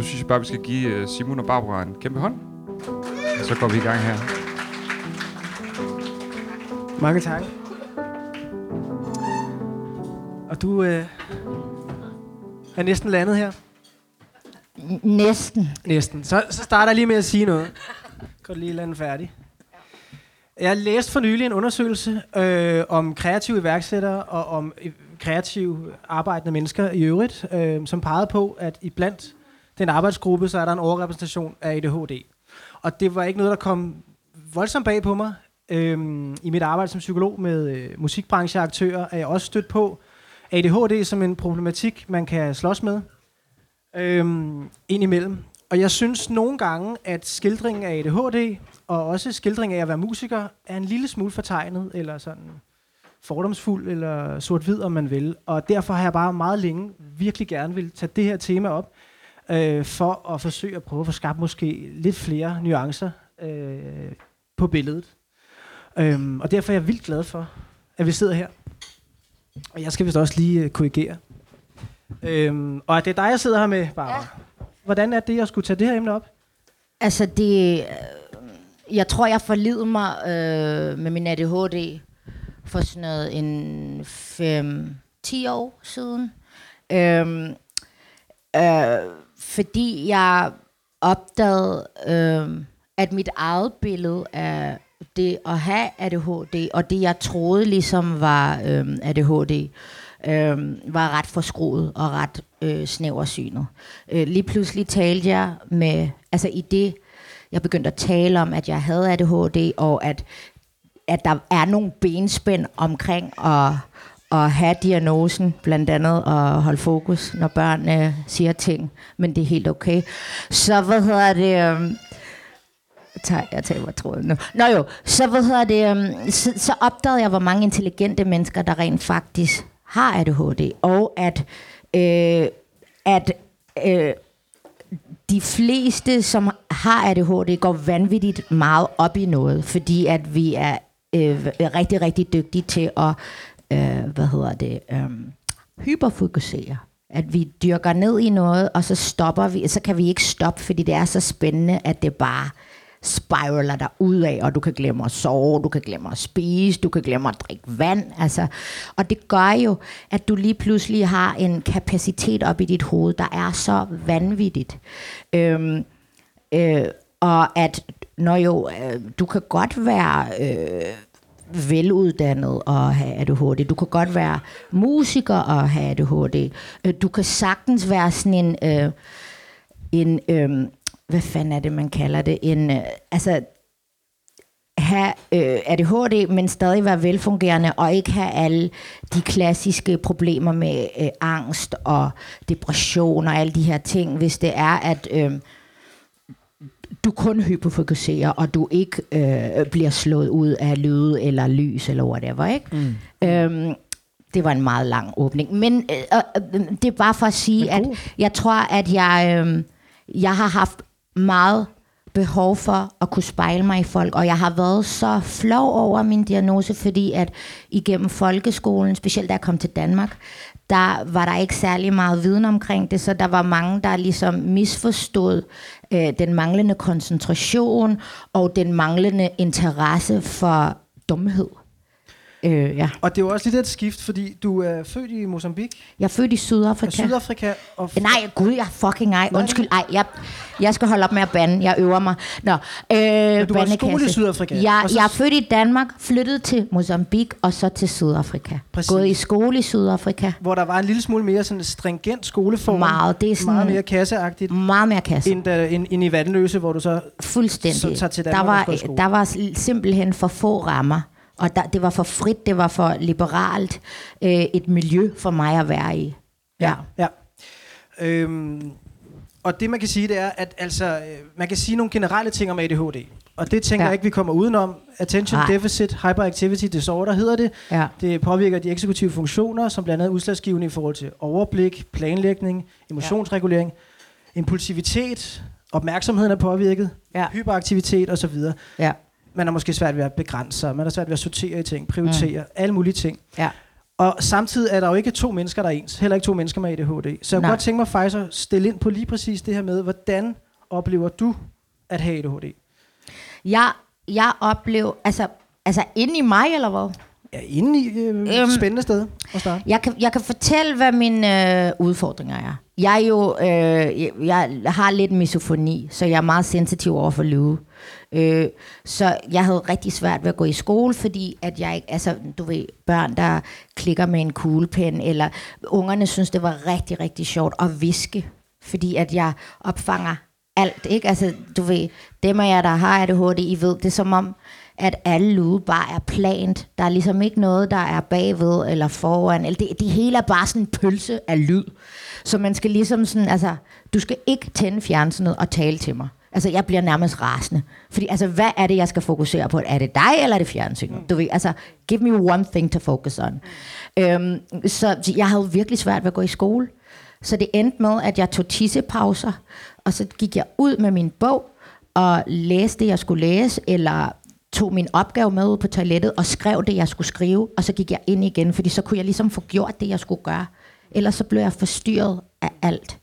Nu synes jeg bare, vi skal give øh, Simon og Barbara en kæmpe hånd. Og så går vi i gang her. Mange tak. Og du øh, er næsten landet her? Næsten. Næsten. Så, så starter jeg lige med at sige noget. Godt lige lande færdig. Jeg læste for nylig en undersøgelse øh, om kreative iværksættere og om kreative arbejdende mennesker i øvrigt, øh, som pegede på, at i blandt den arbejdsgruppe, så er der en overrepræsentation af ADHD. Og det var ikke noget, der kom voldsomt bag på mig. Øhm, I mit arbejde som psykolog med øh, musikbrancheaktører er jeg også stødt på ADHD som en problematik, man kan slås med øhm, indimellem. Og jeg synes nogle gange, at skildringen af ADHD og også skildringen af at være musiker er en lille smule fortegnet, eller sådan fordomsfuld, eller sort-hvid, om man vil. Og derfor har jeg bare meget længe virkelig gerne vil tage det her tema op, øh, for at forsøge at prøve at få skabt måske lidt flere nuancer øh, på billedet. Øhm, og derfor er jeg vildt glad for, at vi sidder her. Og jeg skal vist også lige øh, korrigere. Øhm, og at det er dig, jeg sidder her med, Barbara. Ja. Hvordan er det, at skulle tage det her emne op? Altså det... øh, Jeg tror, jeg forlidede mig øh, med min ADHD for sådan noget en 5-10 år siden. Øhm, øh, fordi jeg opdagede, øh, at mit eget billede af det at have ADHD, og det jeg troede ligesom var øh, ADHD, øh, var ret forskruet og ret øh, snæversynet. Øh, lige pludselig talte jeg med, altså i det, jeg begyndte at tale om, at jeg havde ADHD, og at, at der er nogle benspænd omkring at, at have diagnosen, blandt andet at holde fokus, når børn øh, siger ting, men det er helt okay. Så hvad hedder det... Øh, jeg tager, jeg tager tråden nu. Nå jo, så, hvad hedder det, um, så, så opdagede jeg, hvor mange intelligente mennesker, der rent faktisk har ADHD, og at, øh, at øh, de fleste, som har ADHD, går vanvittigt meget op i noget, fordi at vi er øh, rigtig, rigtig dygtige til at, øh, hvad hedder det, øh, hyperfokusere. At vi dyrker ned i noget, og så stopper vi, så kan vi ikke stoppe, fordi det er så spændende, at det bare spiraler dig ud af, og du kan glemme at sove, du kan glemme at spise, du kan glemme at drikke vand. Altså. Og det gør jo, at du lige pludselig har en kapacitet op i dit hoved, der er så vanvittigt. Øhm, øh, og at når jo, øh, du kan godt være øh, veluddannet og have ADHD. Du kan godt være musiker og have ADHD. Øh, du kan sagtens være sådan en... Øh, en øh, hvad fanden er det, man kalder det? En, øh, altså, have øh, ADHD, men stadig være velfungerende, og ikke have alle de klassiske problemer med øh, angst og depression og alle de her ting, hvis det er, at øh, du kun hyperfokuserer, og du ikke øh, bliver slået ud af lyd eller lys eller whatever, ikke? Mm. Øhm, det var en meget lang åbning. Men øh, øh, det er bare for at sige, at jeg tror, at jeg, øh, jeg har haft meget behov for at kunne spejle mig i folk, og jeg har været så flov over min diagnose, fordi at igennem folkeskolen, specielt da jeg kom til Danmark, der var der ikke særlig meget viden omkring det, så der var mange, der ligesom misforstod øh, den manglende koncentration og den manglende interesse for dumhed. Øh, ja. Og det er jo også lidt et skift, fordi du er født i Mozambique, Jeg er født i Sydafrika. og Sydafrika, og Nej, gud, jeg fucking ej. Undskyld, ej. Jeg, jeg skal holde op med at bande. Jeg øver mig. Nå, øh, du var i skole i. Sydafrika, Jeg, så- jeg er født i Danmark, flyttet til Mozambique og så til Sydafrika. Præcis. Gået i skole i Sydafrika. hvor der var en lille smule mere sådan stringent skoleform. Meget, det er sådan- meget mere kasseagtigt, Meget mere kasse. end, da, end, end i Vandløse, hvor du så... Fuldstændig. Så tager til der, Danmark og var, der var simpelthen for få rammer. Og der, det var for frit, det var for liberalt øh, et miljø for mig at være i. Ja. ja. Øhm, og det man kan sige, det er, at altså, øh, man kan sige nogle generelle ting om ADHD. Og det tænker Ja. jeg ikke, vi kommer udenom. Attention Nej. Deficit Hyperactivity Disorder hedder det. Ja. Det påvirker de eksekutive funktioner, som blandt andet er udslagsgivende i forhold til overblik, planlægning, emotionsregulering, impulsivitet, opmærksomheden er påvirket, Ja. hyperaktivitet osv. Ja. Man har måske svært ved at begrænse sig, man har svært ved at sortere i ting, prioritere, mm. alle mulige ting. Ja. Og samtidig er der jo ikke to mennesker, der er ens. Heller ikke to mennesker med ADHD. Så jeg kunne godt tænke mig faktisk at stille ind på lige præcis det her med, hvordan oplever du at have ADHD? Jeg, jeg oplever, altså, altså inde i mig, eller hvad? Ja, inde i øh, Øhm. spændende sted at starte. Jeg kan, jeg kan fortælle, hvad mine øh, udfordringer er. Jeg er jo, øh, jeg, har lidt misofoni, så jeg er meget sensitiv over for lyde. Øh, så jeg havde rigtig svært ved at gå i skole, fordi at jeg ikke, altså du ved, børn, der klikker med en kuglepen, eller ungerne synes, det var rigtig, rigtig sjovt at viske, fordi at jeg opfanger alt, ikke? Altså, du ved, dem af jer, der har ADHD, I ved, det er som om, at alle lyde bare er plant. Der er ligesom ikke noget, der er bagved eller foran. Eller det, det hele er bare sådan en pølse af lyd. Så man skal ligesom sådan, altså, du skal ikke tænde fjernsynet og tale til mig. Altså, jeg bliver nærmest rasende. Fordi, altså, hvad er det, jeg skal fokusere på? Er det dig, eller er det fjernsynet? Du ved, altså, give me one thing to focus on. Øhm, så jeg havde virkelig svært ved at gå i skole. Så det endte med, at jeg tog tissepauser, og så gik jeg ud med min bog, og læste det, jeg skulle læse, eller tog min opgave med ud på toilettet, og skrev det, jeg skulle skrive, og så gik jeg ind igen, fordi så kunne jeg ligesom få gjort det, jeg skulle gøre. Ellers så blev jeg forstyrret af alt.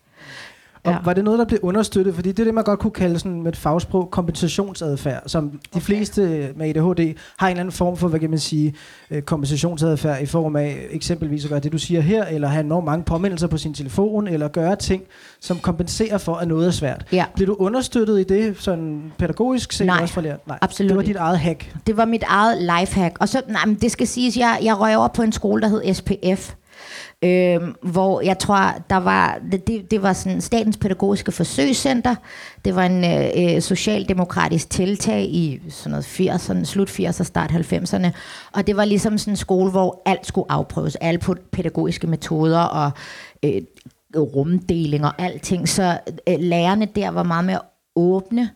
Og Ja. var det noget, der blev understøttet? Fordi det er det, man godt kunne kalde sådan med et fagsprog kompensationsadfærd, som de okay. fleste med ADHD har en eller anden form for, hvad kan man sige, øh, kompensationsadfærd i form af eksempelvis at gøre det, du siger her, eller have enormt mange påmindelser på sin telefon, eller gøre ting, som kompenserer for, at noget er svært. Ja. Blev du understøttet i det sådan pædagogisk set Nej, også fra lærer? Nej, absolut Det var dit eget hack. Det var mit eget lifehack. Og så, nej, men det skal siges, jeg, jeg røg over på en skole, der hed SPF øh, hvor jeg tror, der var, det, det, var sådan Statens Pædagogiske Forsøgscenter. Det var en øh, øh socialdemokratisk tiltag i sådan noget 80'erne, slut 80'erne, start 90'erne. Og det var ligesom sådan en skole, hvor alt skulle afprøves. Alle på- pædagogiske metoder og øh, rumdeling og alting. Så øh, lærerne der var meget mere åbne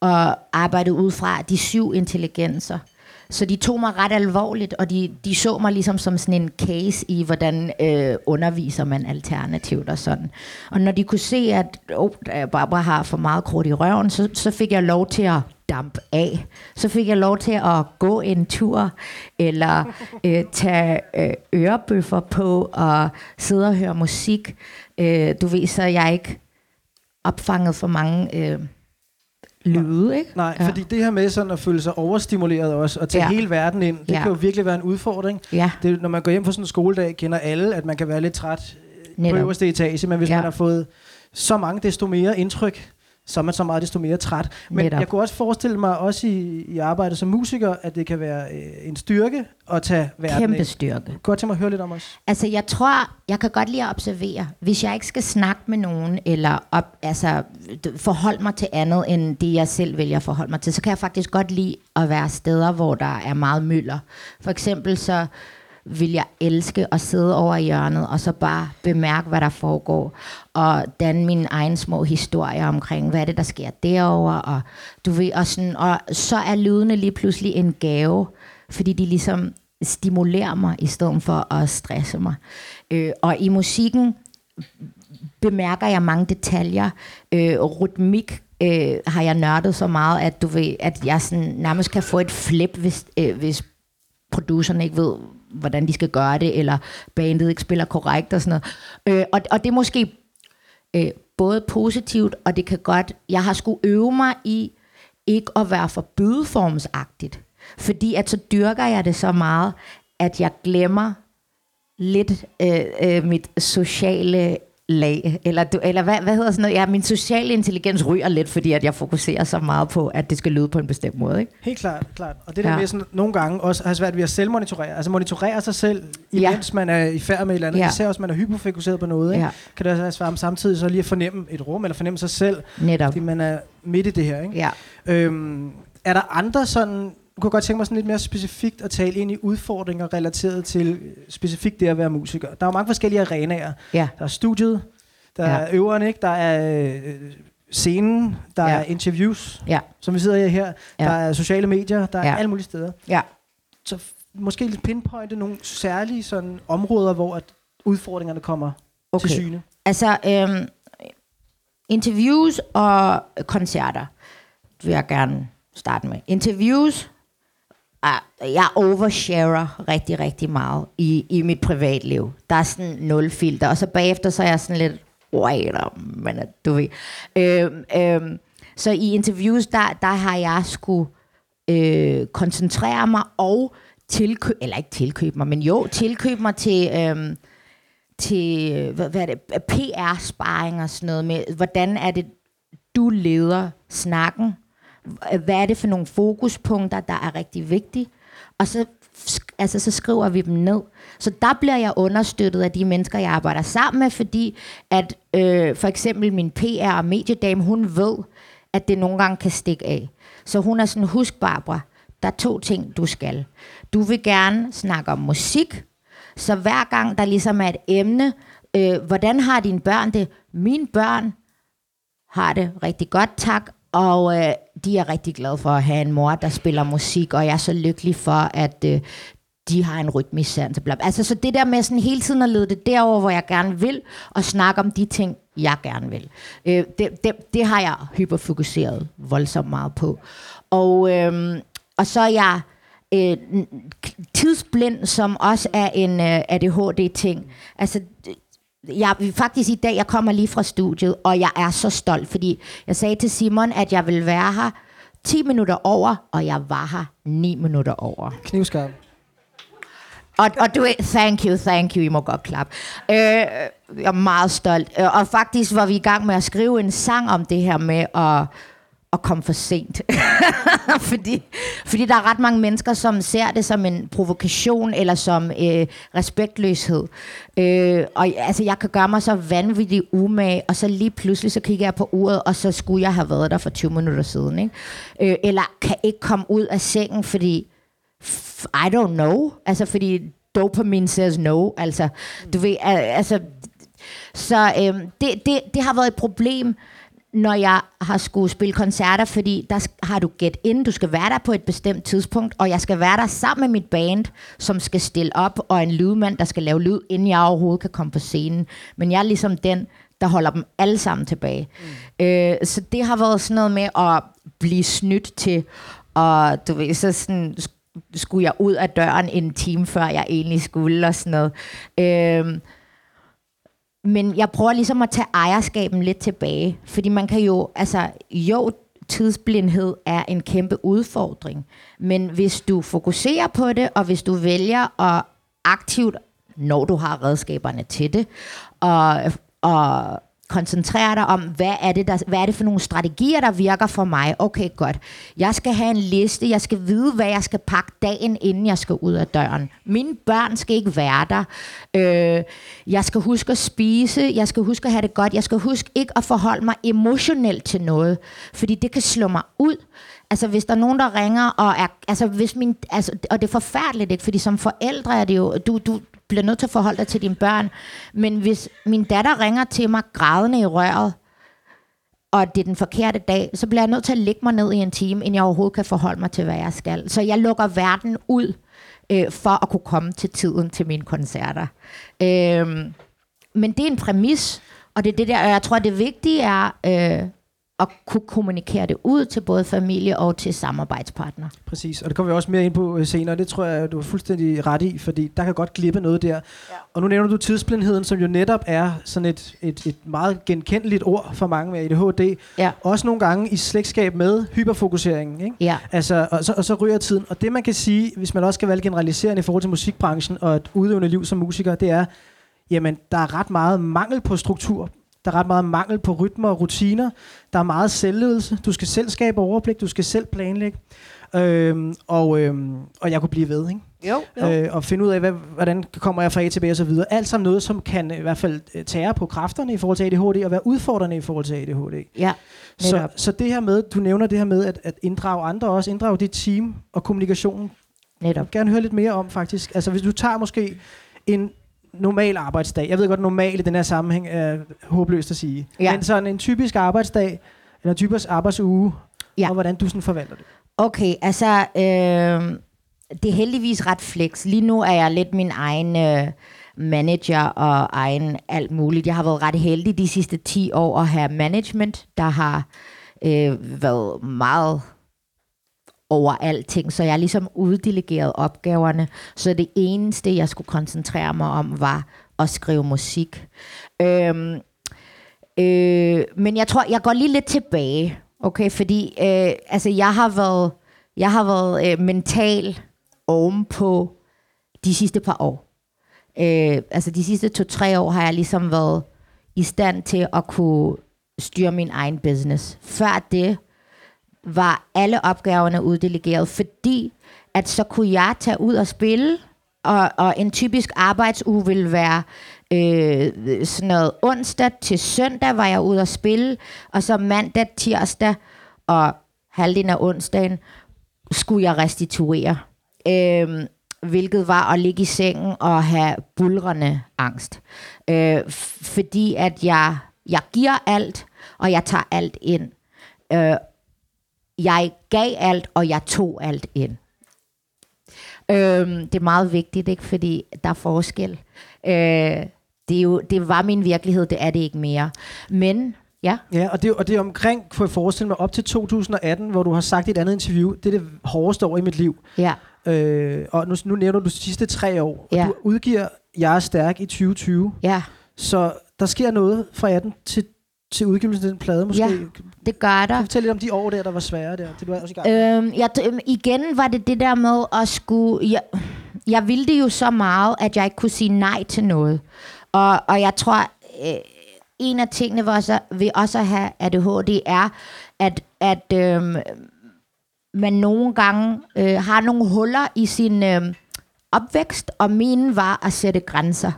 og arbejdede ud fra de syv intelligenser. Så de tog mig ret alvorligt, og de, de så mig ligesom som sådan en case i, hvordan øh, underviser man alternativt og sådan. Og når de kunne se, at oh, Barbara har for meget krudt i røven, så, så fik jeg lov til at damp af. Så fik jeg lov til at gå en tur, eller øh, tage øh, ørebøffer på, og sidde og høre musik. Øh, du ved, så jeg ikke opfanget for mange øh, lyde, ikke? Nej, ja. fordi det her med sådan at føle sig overstimuleret også, og tage Ja. hele verden ind, det Ja. kan jo virkelig være en udfordring. Ja, Det, når man går hjem fra sådan en skoledag, kender alle, at man kan være lidt træt øh, på netop. øverste etage, men hvis ja. man har fået så mange, desto mere indtryk, så er man så meget, desto mere træt. Men Netop. jeg kunne også forestille mig, også i, i arbejdet som musiker, at det kan være øh, en styrke at tage verden Kæmpe ind. styrke. Godt til mig at høre lidt om os. Altså, jeg tror, jeg kan godt lide at observere. Hvis jeg ikke skal snakke med nogen, eller op, altså, forholde mig til andet, end det, jeg selv vælger at forholde mig til, så kan jeg faktisk godt lide at være steder, hvor der er meget møller. For eksempel så vil jeg elske at sidde over i hjørnet, og så bare bemærke, hvad der foregår, og danne mine egne små historier omkring, hvad er det, der sker derover og du ved, og, sådan, og så er lydene lige pludselig en gave, fordi de ligesom stimulerer mig, i stedet for at stresse mig. Øh, og i musikken bemærker jeg mange detaljer. Øh, rytmik øh, har jeg nørdet så meget, at du ved, at jeg sådan nærmest kan få et flip, hvis, øh, hvis producerne ikke ved, hvordan de skal gøre det, eller bandet ikke spiller korrekt og sådan noget. Øh, og, og det er måske øh, både positivt, og det kan godt... Jeg har skulle øve mig i ikke at være for bydeformsagtigt. Fordi at så dyrker jeg det så meget, at jeg glemmer lidt øh, øh, mit sociale lag, eller, du, eller hvad, hvad hedder sådan noget? Ja, min sociale intelligens ryger lidt, fordi at jeg fokuserer så meget på, at det skal lyde på en bestemt måde. Ikke? Helt klart, klart. Og det der Ja. ja. med sådan, nogle gange også har svært ved at selvmonitorere, altså monitorere sig selv, Ja. imens man er i færd med et eller andet. Ja. Ja. Især også, man er hypofokuseret på noget. Ikke? Ja. Kan det også være svært samtidig så lige at fornemme et rum, eller fornemme sig selv, Netop. fordi man er midt i det her. Ikke? Ja. Øhm, er der andre sådan, jeg kunne godt tænke mig sådan lidt mere specifikt at tale ind i udfordringer relateret til øh, specifikt det at være musiker. Der er jo mange forskellige arenaer. Ja. Der er studiet, der Ja. er øveren, ikke? der er øh, scenen, der Ja. er interviews, Ja. som vi sidder i her, Ja. der er sociale medier, der er Ja. alle mulige steder. Ja. Så måske lidt pinpointe nogle særlige sådan områder, hvor at udfordringerne kommer okay. til syne. Altså, øhm, interviews og koncerter vil jeg gerne starte med. Interviews, Ah, jeg oversharer rigtig, rigtig meget i, i mit privatliv. Der er sådan nul filter, og så bagefter så er jeg sådan lidt, wait a minute, du ved. Øhm, øhm, så i interviews, der, der har jeg skulle øh, koncentrere mig og tilkøbe, eller ikke tilkøbe mig, men jo, tilkøbe mig til, øhm, til hvad, hvad er det, PR-sparring og sådan noget med, hvordan er det, du leder snakken, hvad er det for nogle fokuspunkter, der er rigtig vigtige, og så, altså, så skriver vi dem ned. Så der bliver jeg understøttet af de mennesker, jeg arbejder sammen med, fordi at øh, for eksempel min PR og mediedame, hun ved, at det nogle gange kan stikke af. Så hun er sådan, husk Barbara, der er to ting, du skal. Du vil gerne snakke om musik, så hver gang der ligesom er et emne, øh, hvordan har dine børn det? Mine børn har det rigtig godt, tak. Og øh, de er rigtig glade for at have en mor, der spiller musik, og jeg er så lykkelig for, at øh, de har en rytmisk sans. Altså så det der med sådan hele tiden at lede det derover, hvor jeg gerne vil, og snakke om de ting, jeg gerne vil. Øh, det, det, det har jeg hyperfokuseret voldsomt meget på. Og, øh, og så er jeg øh, tidsblind, som også er en øh, ADHD-ting. Altså, jeg, faktisk i dag, jeg kommer lige fra studiet, og jeg er så stolt, fordi jeg sagde til Simon, at jeg vil være her 10 minutter over, og jeg var her 9 minutter over. Knivskarp. Og, og du thank you, thank you, I må godt klappe. Øh, jeg er meget stolt. Øh, og faktisk var vi i gang med at skrive en sang om det her med at at komme for sent. fordi, fordi der er ret mange mennesker, som ser det som en provokation eller som øh, respektløshed. Øh, og altså, jeg kan gøre mig så vanvittigt umage, og så lige pludselig så kigger jeg på uret, og så skulle jeg have været der for 20 minutter siden. Ikke? Øh, eller kan ikke komme ud af sengen, fordi I don't know. Altså, fordi dopamine says no. Altså, du ved, altså... Så øh, det, det, det har været et problem, når jeg har skulle spille koncerter, fordi der har du get ind, du skal være der på et bestemt tidspunkt, og jeg skal være der sammen med mit band, som skal stille op, og en lydmand, der skal lave lyd, inden jeg overhovedet kan komme på scenen. Men jeg er ligesom den, der holder dem alle sammen tilbage. Mm. Øh, så det har været sådan noget med at blive snydt til, og du ved, så sådan, skulle jeg ud af døren en time før jeg egentlig skulle, og sådan noget. Øh, men jeg prøver ligesom at tage ejerskaben lidt tilbage, fordi man kan jo, altså jo, tidsblindhed er en kæmpe udfordring, men hvis du fokuserer på det, og hvis du vælger at aktivt, når du har redskaberne til det, og, og koncentrere dig om, hvad er, det, der, hvad er det for nogle strategier, der virker for mig. Okay, godt. Jeg skal have en liste. Jeg skal vide, hvad jeg skal pakke dagen, inden jeg skal ud af døren. Mine børn skal ikke være der. Øh, jeg skal huske at spise. Jeg skal huske at have det godt. Jeg skal huske ikke at forholde mig emotionelt til noget, fordi det kan slå mig ud. Altså, hvis der er nogen, der ringer, og er, altså, hvis min, altså, og det er forfærdeligt, ikke? fordi som forældre er det jo, du, du, bliver nødt til at forholde dig til dine børn. Men hvis min datter ringer til mig grædende i røret, og det er den forkerte dag, så bliver jeg nødt til at lægge mig ned i en time, inden jeg overhovedet kan forholde mig til, hvad jeg skal. Så jeg lukker verden ud øh, for at kunne komme til tiden til mine koncerter. Øh, men det er en præmis, og det er det der, og jeg tror, det vigtige er, øh, at kunne kommunikere det ud til både familie og til samarbejdspartnere. Præcis, og det kommer vi også mere ind på øh, senere, det tror jeg, du er fuldstændig ret i, fordi der kan godt glippe noget der. Ja. Og nu nævner du tidsblindheden, som jo netop er sådan et, et, et meget genkendeligt ord for mange med ADHD. Ja. Også nogle gange i slægtskab med hyperfokuseringen. Ikke? Ja. Altså, og, så, og så ryger tiden. Og det man kan sige, hvis man også skal være generaliserende i forhold til musikbranchen og et udøvende liv som musiker, det er, jamen der er ret meget mangel på struktur der er ret meget mangel på rytmer og rutiner. Der er meget selvledelse. Du skal selv skabe overblik. Du skal selv planlægge. Øhm, og, øhm, og jeg kunne blive ved, ikke? Jo, jo. Øh, og finde ud af, hvad, hvordan kommer jeg fra A til B og så videre. Alt sammen noget, som kan i hvert fald øh, tære på kræfterne i forhold til ADHD, og være udfordrende i forhold til ADHD. Ja, så, så det her med, du nævner det her med, at, at inddrage andre også, inddrage dit team og kommunikationen. Netop. Jeg vil gerne høre lidt mere om, faktisk. Altså, hvis du tager måske en normal arbejdsdag. Jeg ved godt, normal i den her sammenhæng er håbløst at sige. Ja. Men sådan en typisk arbejdsdag, eller en typisk arbejdsuge, ja. og hvordan du sådan forvalter det. Okay, altså, øh, det er heldigvis ret flex. Lige nu er jeg lidt min egen øh, manager og egen alt muligt. Jeg har været ret heldig de sidste 10 år at have management, der har øh, været meget over alting, så jeg ligesom uddelegerede opgaverne, så det eneste, jeg skulle koncentrere mig om, var at skrive musik. Øhm, øh, men jeg tror, jeg går lige lidt tilbage, okay, fordi øh, altså, jeg har været, jeg har været øh, mental ovenpå de sidste par år. Øh, altså de sidste to-tre år har jeg ligesom været i stand til at kunne styre min egen business. Før det var alle opgaverne uddelegeret, fordi at så kunne jeg tage ud og spille, og, og en typisk arbejdsuge vil være øh, sådan noget onsdag til søndag var jeg ude og spille, og så mandag, tirsdag og halvdelen af onsdagen skulle jeg restituere. Øh, hvilket var at ligge i sengen og have bulrende angst. Øh, fordi at jeg, jeg giver alt, og jeg tager alt ind. Øh, jeg gav alt, og jeg tog alt ind. Øhm, det er meget vigtigt, ikke? fordi der er forskel. Øh, det, er jo, det var min virkelighed, det er det ikke mere. Men, ja, Ja, og det, og det er omkring, kunne jeg forestille mig, op til 2018, hvor du har sagt i et andet interview, det er det hårdeste år i mit liv. ja, Øh, og nu, nu nævner du de sidste tre år. Ja. Du udgiver Jeg er stærk i 2020, ja, så der sker noget fra 18 til, til udgivelsen af den plade måske. Ja. Kan det gør du der. fortælle lidt om de år der, der var svære der? Det du også i gang. Øhm, jeg, øhm, igen var det det der med at skulle... Jeg, jeg ville det jo så meget, at jeg ikke kunne sige nej til noget. Og, og jeg tror, øh, en af tingene ved også, ved også at have ADHD er, at, at øhm, man nogle gange øh, har nogle huller i sin øh, opvækst, og min var at sætte grænser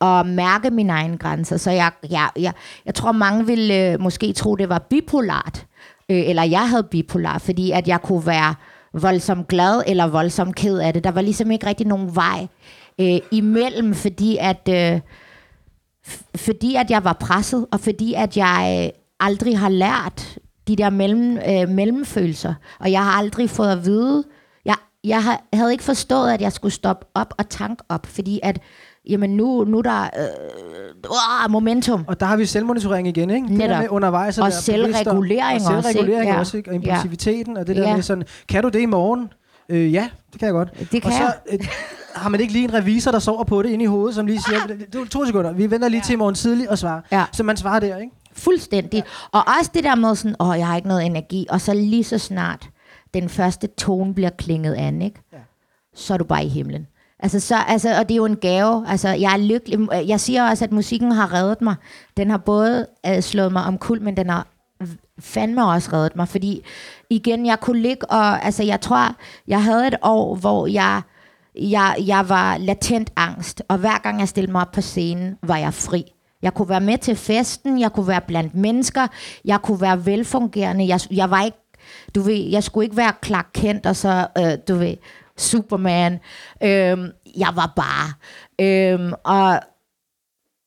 og mærke mine egne grænser. Så jeg, jeg, jeg, jeg tror, mange ville øh, måske tro, det var bipolart, øh, eller jeg havde bipolar, fordi at jeg kunne være voldsomt glad eller voldsomt ked af det. Der var ligesom ikke rigtig nogen vej øh, imellem, fordi at... Øh, fordi at jeg var presset, og fordi at jeg øh, aldrig har lært de der mellem, øh, mellemfølelser. Og jeg har aldrig fået at vide, jeg, jeg havde ikke forstået, at jeg skulle stoppe op og tanke op, fordi at, jamen nu, nu er der øh, uh, momentum. Og der har vi selvmonitorering igen, ikke? Det Netop. med undervejs Og selvregulering og også, selvregulering? Ja. også, ikke? Og impulsiviteten, og det der Ja. med sådan, kan du det i morgen? Øh, ja, det kan jeg godt. Det kan og så øh, har man ikke lige en revisor, der sover på det inde i hovedet, som lige siger, du to sekunder, vi venter lige til i morgen tidlig og svarer. Ja. Så man svarer der, ikke? Fuldstændig. Og også det der med sådan, åh, jeg har ikke noget energi, og så lige så snart den første tone bliver klinget an, ikke? Ja. så er du bare i himlen. Altså, så, altså, og det er jo en gave. Altså, jeg er lykkelig. Jeg siger også, at musikken har reddet mig. Den har både øh, slået mig om kul, men den har fandme også reddet mig. Fordi igen, jeg kunne ligge og... Altså, jeg tror, jeg havde et år, hvor jeg, jeg, jeg var latent angst. Og hver gang jeg stillede mig op på scenen, var jeg fri. Jeg kunne være med til festen, jeg kunne være blandt mennesker, jeg kunne være velfungerende. Jeg, jeg var ikke, du ved, jeg skulle ikke være Clark og så, øh, du ved, Superman. Øhm, jeg var bare. Øhm, og,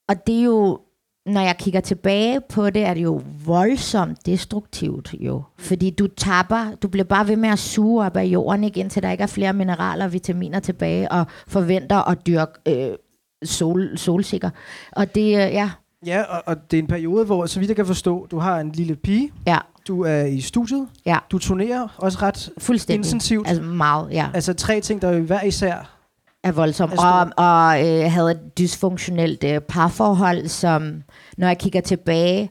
og det er jo, når jeg kigger tilbage på det, er det jo voldsomt destruktivt jo. Fordi du tapper, du bliver bare ved med at suge op af jorden igen, til der ikke er flere mineraler og vitaminer tilbage, og forventer at dyrke øh, sol, solsikker. Og det, øh, ja, Ja, og, og det er en periode, hvor, så vidt jeg kan forstå, du har en lille pige, ja, du er i studiet, ja, du turnerer også ret fuldstændig. intensivt. Altså meget, ja. Altså tre ting, der jo hver især er voldsom. Stor. Og, og øh, havde et dysfunktionelt øh, parforhold, som, når jeg kigger tilbage,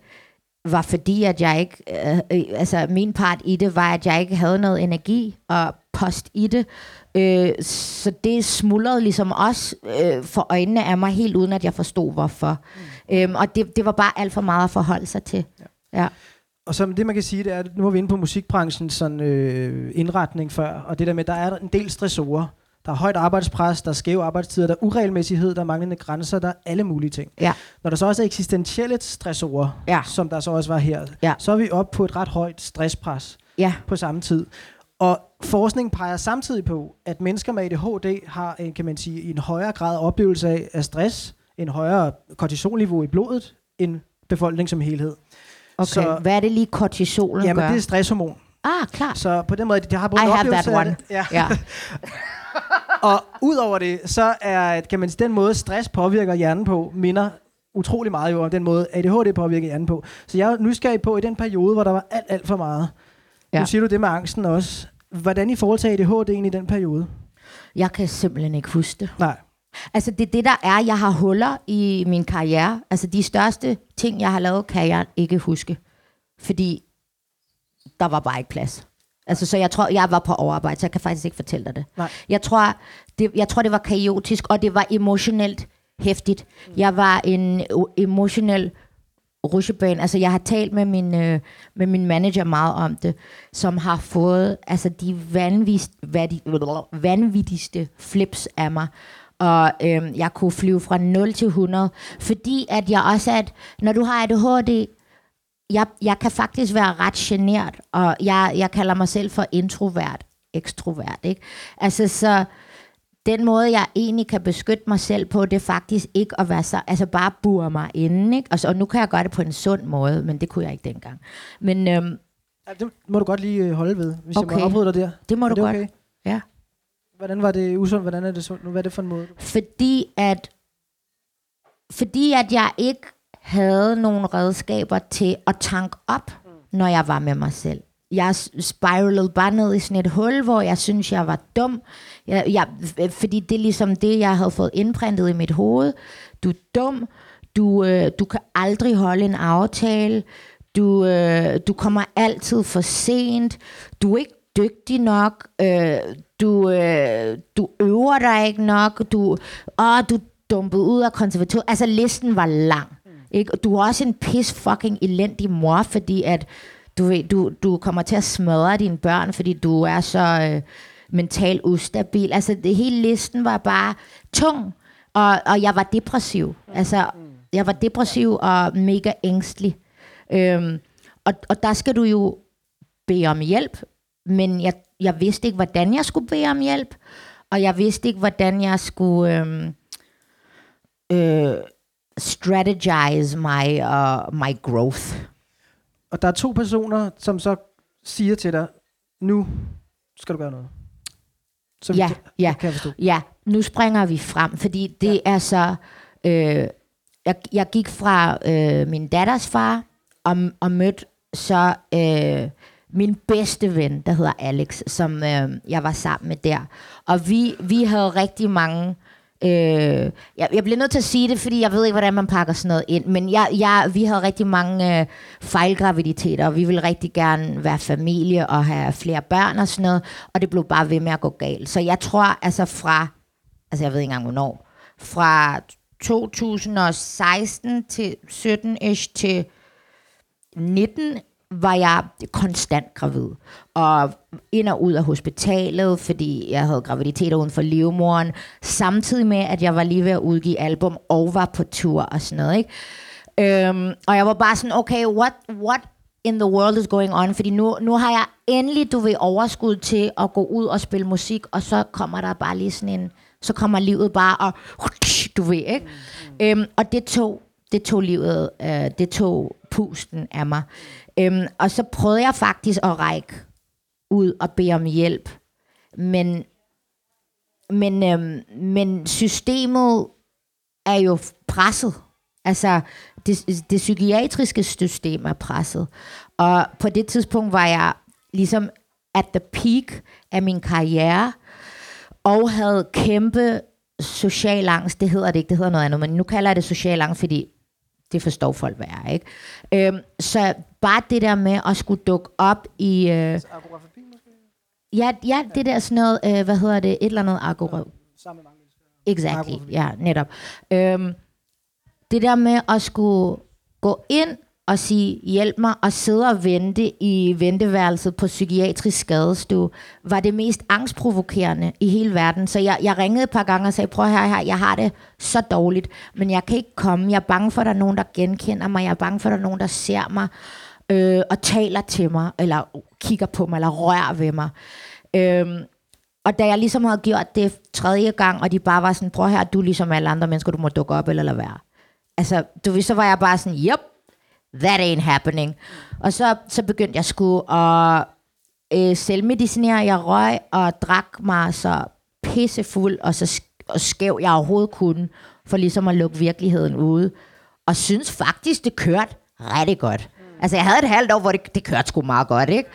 var fordi, at jeg ikke, øh, øh, altså min part i det, var, at jeg ikke havde noget energi og post i det. Øh, så det smuldrede ligesom også øh, for øjnene af mig, helt uden at jeg forstod, hvorfor. Mm. Øhm, og det, det var bare alt for meget at forholde sig til. Ja. ja. Og så det, man kan sige, det er, at nu er vi inde på musikbranchens sådan, øh, indretning før, og det der med, der er en del stressorer. Der er højt arbejdspres, der er skæve arbejdstider, der er uregelmæssighed, der er manglende grænser, der er alle mulige ting. Ja. Når der så også er eksistentielle stressorer, Ja. som der så også var her, Ja. så er vi oppe på et ret højt stresspres ja. på samme tid. Og forskning peger samtidig på, at mennesker med ADHD har en, kan man sige, en højere grad oplevelse af, af stress, en højere kortisolniveau i blodet, end befolkningen som helhed. Okay. Så- Hvad er det lige kortisolen Jamen, gør? det er stresshormon. Ah, klar. Så på den måde, de har både I en have that one. det. Ja. Ja. Og udover det, så er kan man den måde, stress påvirker hjernen på, minder utrolig meget jo om den måde, ADHD påvirker hjernen på. Så jeg er nysgerrig på, i den periode, hvor der var alt, alt for meget. Ja. Ja. Nu siger du det med angsten også. Hvordan i forhold til ADHD i den periode? Jeg kan simpelthen ikke huske det. Nej. Altså det er det, der er. Jeg har huller i min karriere. Altså de største ting, jeg har lavet, kan jeg ikke huske. Fordi der var bare ikke plads. Altså, så jeg tror, jeg var på overarbejde, så jeg kan faktisk ikke fortælle dig det. Nej. Jeg tror, det, jeg tror, det var kaotisk, og det var emotionelt hæftigt. Jeg var en emotionel rushebane. Altså, jeg har talt med min, øh, med min manager meget om det, som har fået altså, de vanvist, vanvi- vanvittigste flips af mig. Og øhm, jeg kunne flyve fra 0 til 100, fordi at jeg også at når du har ADHD, jeg, jeg kan faktisk være ret genert, og jeg, jeg kalder mig selv for introvert, ekstrovert, ikke? Altså, så den måde, jeg egentlig kan beskytte mig selv på, det er faktisk ikke at være så, altså bare bure mig inde, ikke? Og, så, og nu kan jeg gøre det på en sund måde, men det kunne jeg ikke dengang. Men øhm, Ja, det må du godt lige øh, holde ved, hvis okay. jeg må afbryde dig der. det må Er du det godt. okay? Ja. Hvordan var det usundt? Hvordan er det sundt? nu? Hvad er det for en måde? Fordi at, fordi at jeg ikke havde nogle redskaber til at tanke op, når jeg var med mig selv. Jeg spiralede bare ned i sådan et hul, hvor jeg synes, jeg var dum. Jeg, jeg, fordi det er ligesom det, jeg havde fået indprintet i mit hoved. Du er dum. Du, øh, du kan aldrig holde en aftale. Du, øh, du kommer altid for sent. Du er ikke dygtig nok. Øh, du, øh, du øver dig ikke nok. Du, åh, du dumpede ud af konservatoriet. Altså, listen var lang. Ikke? Du er også en piss fucking elendig mor, fordi at du, ved, du, du kommer til at smadre dine børn, fordi du er så øh, mentalt ustabil. Altså, det hele listen var bare tung, og, og jeg var depressiv. Altså, jeg var depressiv og mega ængstelig. Øhm, og, og der skal du jo bede om hjælp, men jeg, jeg vidste ikke, hvordan jeg skulle bede om hjælp, og jeg vidste ikke, hvordan jeg skulle øhm, øh, strategize my, uh, my growth. Og der er to personer, som så siger til dig, nu skal du gøre noget. Så Ja, ja. kan jeg forstå. Ja, nu springer vi frem, fordi det ja. er så... Øh, jeg, jeg gik fra øh, min datters far og, og mødte så øh, min bedste ven, der hedder Alex, som øh, jeg var sammen med der. Og vi, vi havde rigtig mange... Øh, jeg, jeg bliver nødt til at sige det, fordi jeg ved ikke, hvordan man pakker sådan noget ind. Men jeg, jeg, vi havde rigtig mange øh, fejlgraviditeter, og vi ville rigtig gerne være familie og have flere børn og sådan noget. Og det blev bare ved med at gå galt. Så jeg tror, altså fra... Altså jeg ved ikke engang, hvornår. Fra 2016 til 17-ish til 19 var jeg konstant gravid. Og ind og ud af hospitalet, fordi jeg havde graviditet uden for livmoderen. Samtidig med, at jeg var lige ved at udgive album og var på tur og sådan noget. Ikke? Øhm, og jeg var bare sådan, okay, what, what in the world is going on? Fordi nu, nu har jeg endelig, du ved, overskud til at gå ud og spille musik, og så kommer der bare lige sådan en, så kommer livet bare og, du ved, ikke? Mm. Øhm, og det tog, det tog livet, øh, det tog pusten af mig. Øhm, og så prøvede jeg faktisk at række ud og bede om hjælp. Men, men, øhm, men systemet er jo presset. Altså, det, det psykiatriske system er presset. Og på det tidspunkt var jeg ligesom at the peak af min karriere, og havde kæmpe social angst. Det hedder det ikke, det hedder noget andet, men nu kalder jeg det social angst, fordi det forstår folk, hvad er, ikke? Øhm, så bare det der med at skulle dukke op i... Øh, ja, ja, det der sådan noget, øh, hvad hedder det, et eller andet agora... Exactly, ja, netop. Øhm, det der med at skulle gå ind og sige, hjælp mig, og sidde og vente i venteværelset på psykiatrisk skadestue, var det mest angstprovokerende i hele verden. Så jeg, jeg ringede et par gange og sagde, prøv her, her, jeg har det så dårligt, men jeg kan ikke komme. Jeg er bange for, at der er nogen, der genkender mig. Jeg er bange for, at der er nogen, der ser mig øh, og taler til mig, eller kigger på mig, eller rører ved mig. Øhm, og da jeg ligesom havde gjort det tredje gang, og de bare var sådan, prøv her, du er ligesom alle andre mennesker, du må dukke op eller lade være. Altså, du ved, så var jeg bare sådan, yep, that ain't happening. Og så, så begyndte jeg sgu at øh, selvmedicinere. Jeg røg og drak mig så pissefuld, og så sk- og skæv jeg overhovedet kunne, for ligesom at lukke virkeligheden ude. Og synes faktisk, det kørte rigtig godt. Altså, jeg havde et halvt år, hvor det, det kørte sgu meget godt, ikke?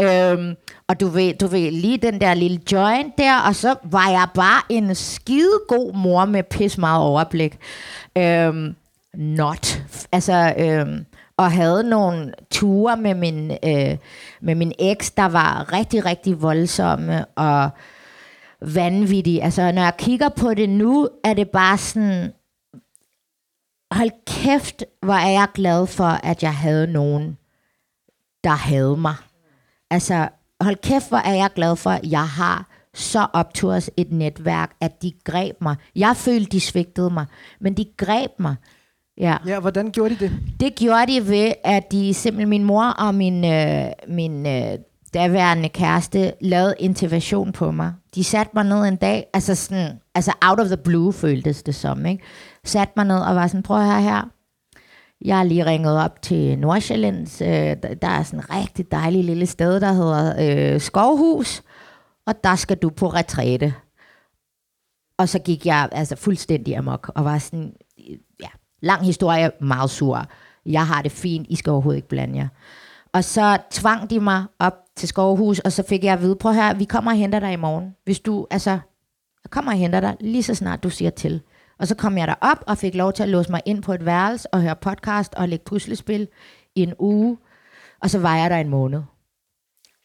Øhm, og du ved, du ved, lige den der lille joint der, og så var jeg bare en skide god mor med pis meget overblik. Øhm, not. Altså, øhm, og havde nogle ture med min, øh, med min eks, der var rigtig, rigtig voldsomme og vanvittige. Altså, når jeg kigger på det nu, er det bare sådan, hold kæft, hvor er jeg glad for, at jeg havde nogen, der havde mig. Altså, hold kæft, hvor er jeg glad for, at jeg har så opturs et netværk, at de greb mig. Jeg følte, de svigtede mig, men de greb mig. Ja. Ja, hvordan gjorde de det? Det gjorde de ved, at de simpelthen, min mor og min, øh, min øh, daværende kæreste lavede intervention på mig. De satte mig ned en dag, altså sådan, altså out of the blue føltes det som, ikke? Satte mig ned og var sådan, prøv her her. Jeg har lige ringet op til Nordsjællands. Øh, der, der er sådan et rigtig dejligt lille sted, der hedder øh, Skovhus. Og der skal du på retræte. Og så gik jeg altså fuldstændig amok og var sådan, ja, lang historie, meget sur. Jeg har det fint, I skal overhovedet ikke blande jer. Og så tvang de mig op til Skovhus, og så fik jeg at vide, prøv her, vi kommer og henter dig i morgen. Hvis du, altså, jeg kommer og henter dig lige så snart du siger til. Og så kom jeg derop og fik lov til at låse mig ind på et værelse og høre podcast og lægge puslespil i en uge. Og så var jeg der en måned.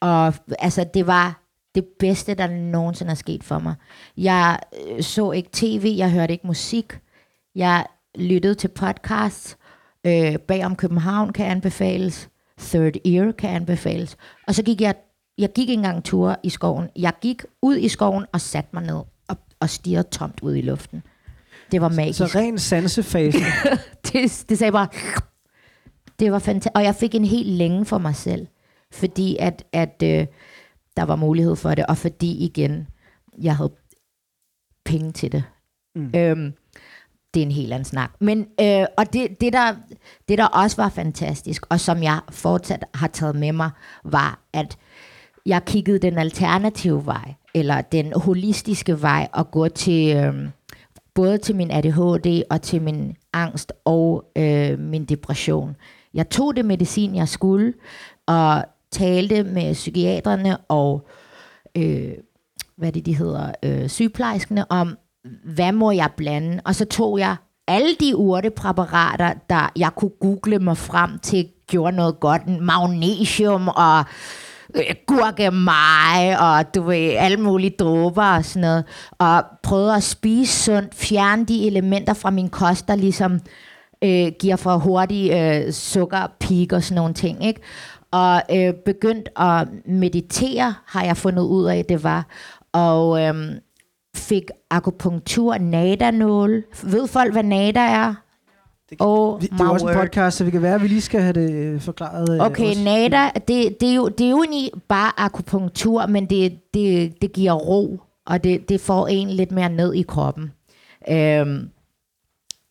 Og altså, det var det bedste, der nogensinde er sket for mig. Jeg øh, så ikke tv, jeg hørte ikke musik. Jeg lyttede til podcasts. Øh, bag om København kan anbefales. Third Ear kan anbefales. Og så gik jeg, jeg gik ikke engang tur i skoven. Jeg gik ud i skoven og satte mig ned og, og stirrede tomt ud i luften. Det var magisk. Så ren sansefase. det, det sagde bare... Det var fantastisk. Og jeg fik en helt længe for mig selv. Fordi at, at øh, der var mulighed for det. Og fordi igen, jeg havde penge til det. Mm. Øhm, det er en helt anden snak. Men, øh, og det, det, der, det, der også var fantastisk, og som jeg fortsat har taget med mig, var, at jeg kiggede den alternative vej, eller den holistiske vej, og gå til... Øh, både til min ADHD og til min angst og øh, min depression. Jeg tog det medicin, jeg skulle, og talte med psykiaterne og øh, hvad det de hedder, øh, sygeplejerskene om, hvad må jeg blande? Og så tog jeg alle de urtepræparater, der jeg kunne google mig frem til, gjorde noget godt. Magnesium og øh, gurkemeje og du ved, alle mulige dråber og sådan noget. Og prøvede at spise sundt, fjerne de elementer fra min kost, der ligesom øh, giver for hurtig øh, sukkerpik og sådan nogle ting. Ikke? Og øh, begyndt at meditere, har jeg fundet ud af, det var. Og øh, fik akupunktur, nadanål. Ved folk, hvad nada er? Oh, Vi, det er også en podcast, så vi kan være, at vi lige skal have det øh, forklaret. øh, Okay, også. nada, det, det, er jo, det er jo egentlig bare akupunktur, men det, det, det giver ro, og det, det får en lidt mere ned i kroppen. Øhm,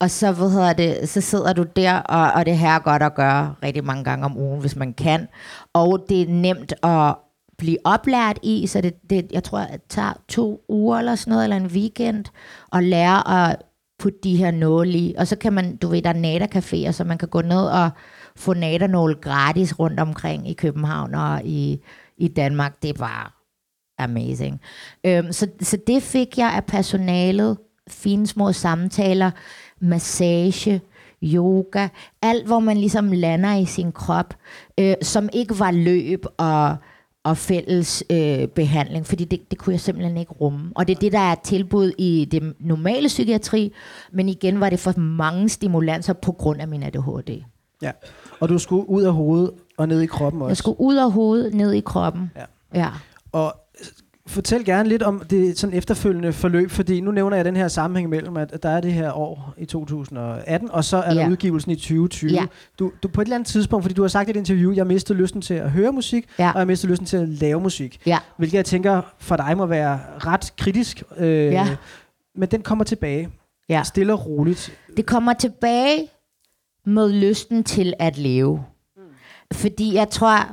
og så, hvad hedder det, så sidder du der, og, og det her er godt at gøre rigtig mange gange om ugen, hvis man kan. Og det er nemt at blive oplært i, så det, det jeg tror, det tager to uger eller sådan noget, eller en weekend, og lære at putte de her nåle i. Og så kan man, du ved, der er nada-caféer, så man kan gå ned og få nadanål gratis rundt omkring i København og i, i Danmark. Det var amazing. Øhm, så, så det fik jeg af personalet. Fine små samtaler, massage, yoga, alt hvor man ligesom lander i sin krop, øh, som ikke var løb og, og fælles øh, behandling, fordi det, det kunne jeg simpelthen ikke rumme. Og det er det, der er tilbud i det normale psykiatri, men igen var det for mange stimulanser på grund af min ADHD. Ja. Og du skulle ud af hovedet og ned i kroppen også. Jeg skulle ud af hovedet, ned i kroppen. Ja. ja. Og fortæl gerne lidt om det sådan efterfølgende forløb, fordi nu nævner jeg den her sammenhæng mellem, at der er det her år i 2018, og så er der Ja. udgivelsen i 2020. Ja. Du, du på et eller andet tidspunkt, fordi du har sagt i et interview, jeg mistede lysten til at høre musik, Ja. og jeg mistede lysten til at lave musik. Ja. Hvilket jeg tænker for dig må være ret kritisk. Øh, Ja. Men den kommer tilbage. Ja. Stille og roligt. Det kommer tilbage med lysten til at leve. Fordi jeg tror,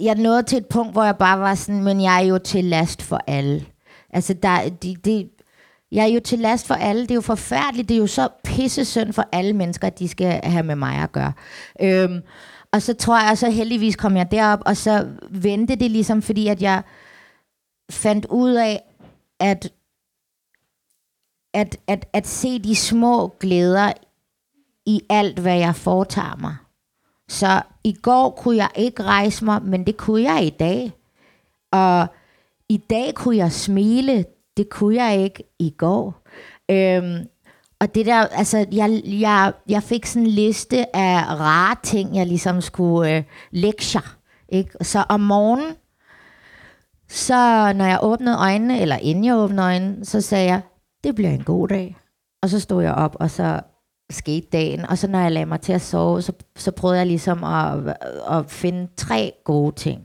jeg nåede til et punkt, hvor jeg bare var sådan, men jeg er jo til last for alle. Altså, der, de, de, jeg er jo til last for alle. Det er jo forfærdeligt. Det er jo så pisse synd for alle mennesker, at de skal have med mig at gøre. Øhm, Og så tror jeg, så heldigvis kom jeg derop, og så vendte det ligesom, fordi at jeg fandt ud af, at, at, at, at se de små glæder i alt, hvad jeg foretager mig. Så i går kunne jeg ikke rejse mig, men det kunne jeg i dag. Og i dag kunne jeg smile, det kunne jeg ikke i går. Øhm, og det der, altså, jeg, jeg, jeg fik sådan en liste af rare ting, jeg ligesom skulle øh, lektier. Ikke? Så om morgenen, så når jeg åbnede øjnene, eller inden jeg åbnede øjnene, så sagde jeg, det bliver en god dag. Og så stod jeg op, og så skete dagen. Og så når jeg lagde mig til at sove, så, så prøvede jeg ligesom at, at finde tre gode ting.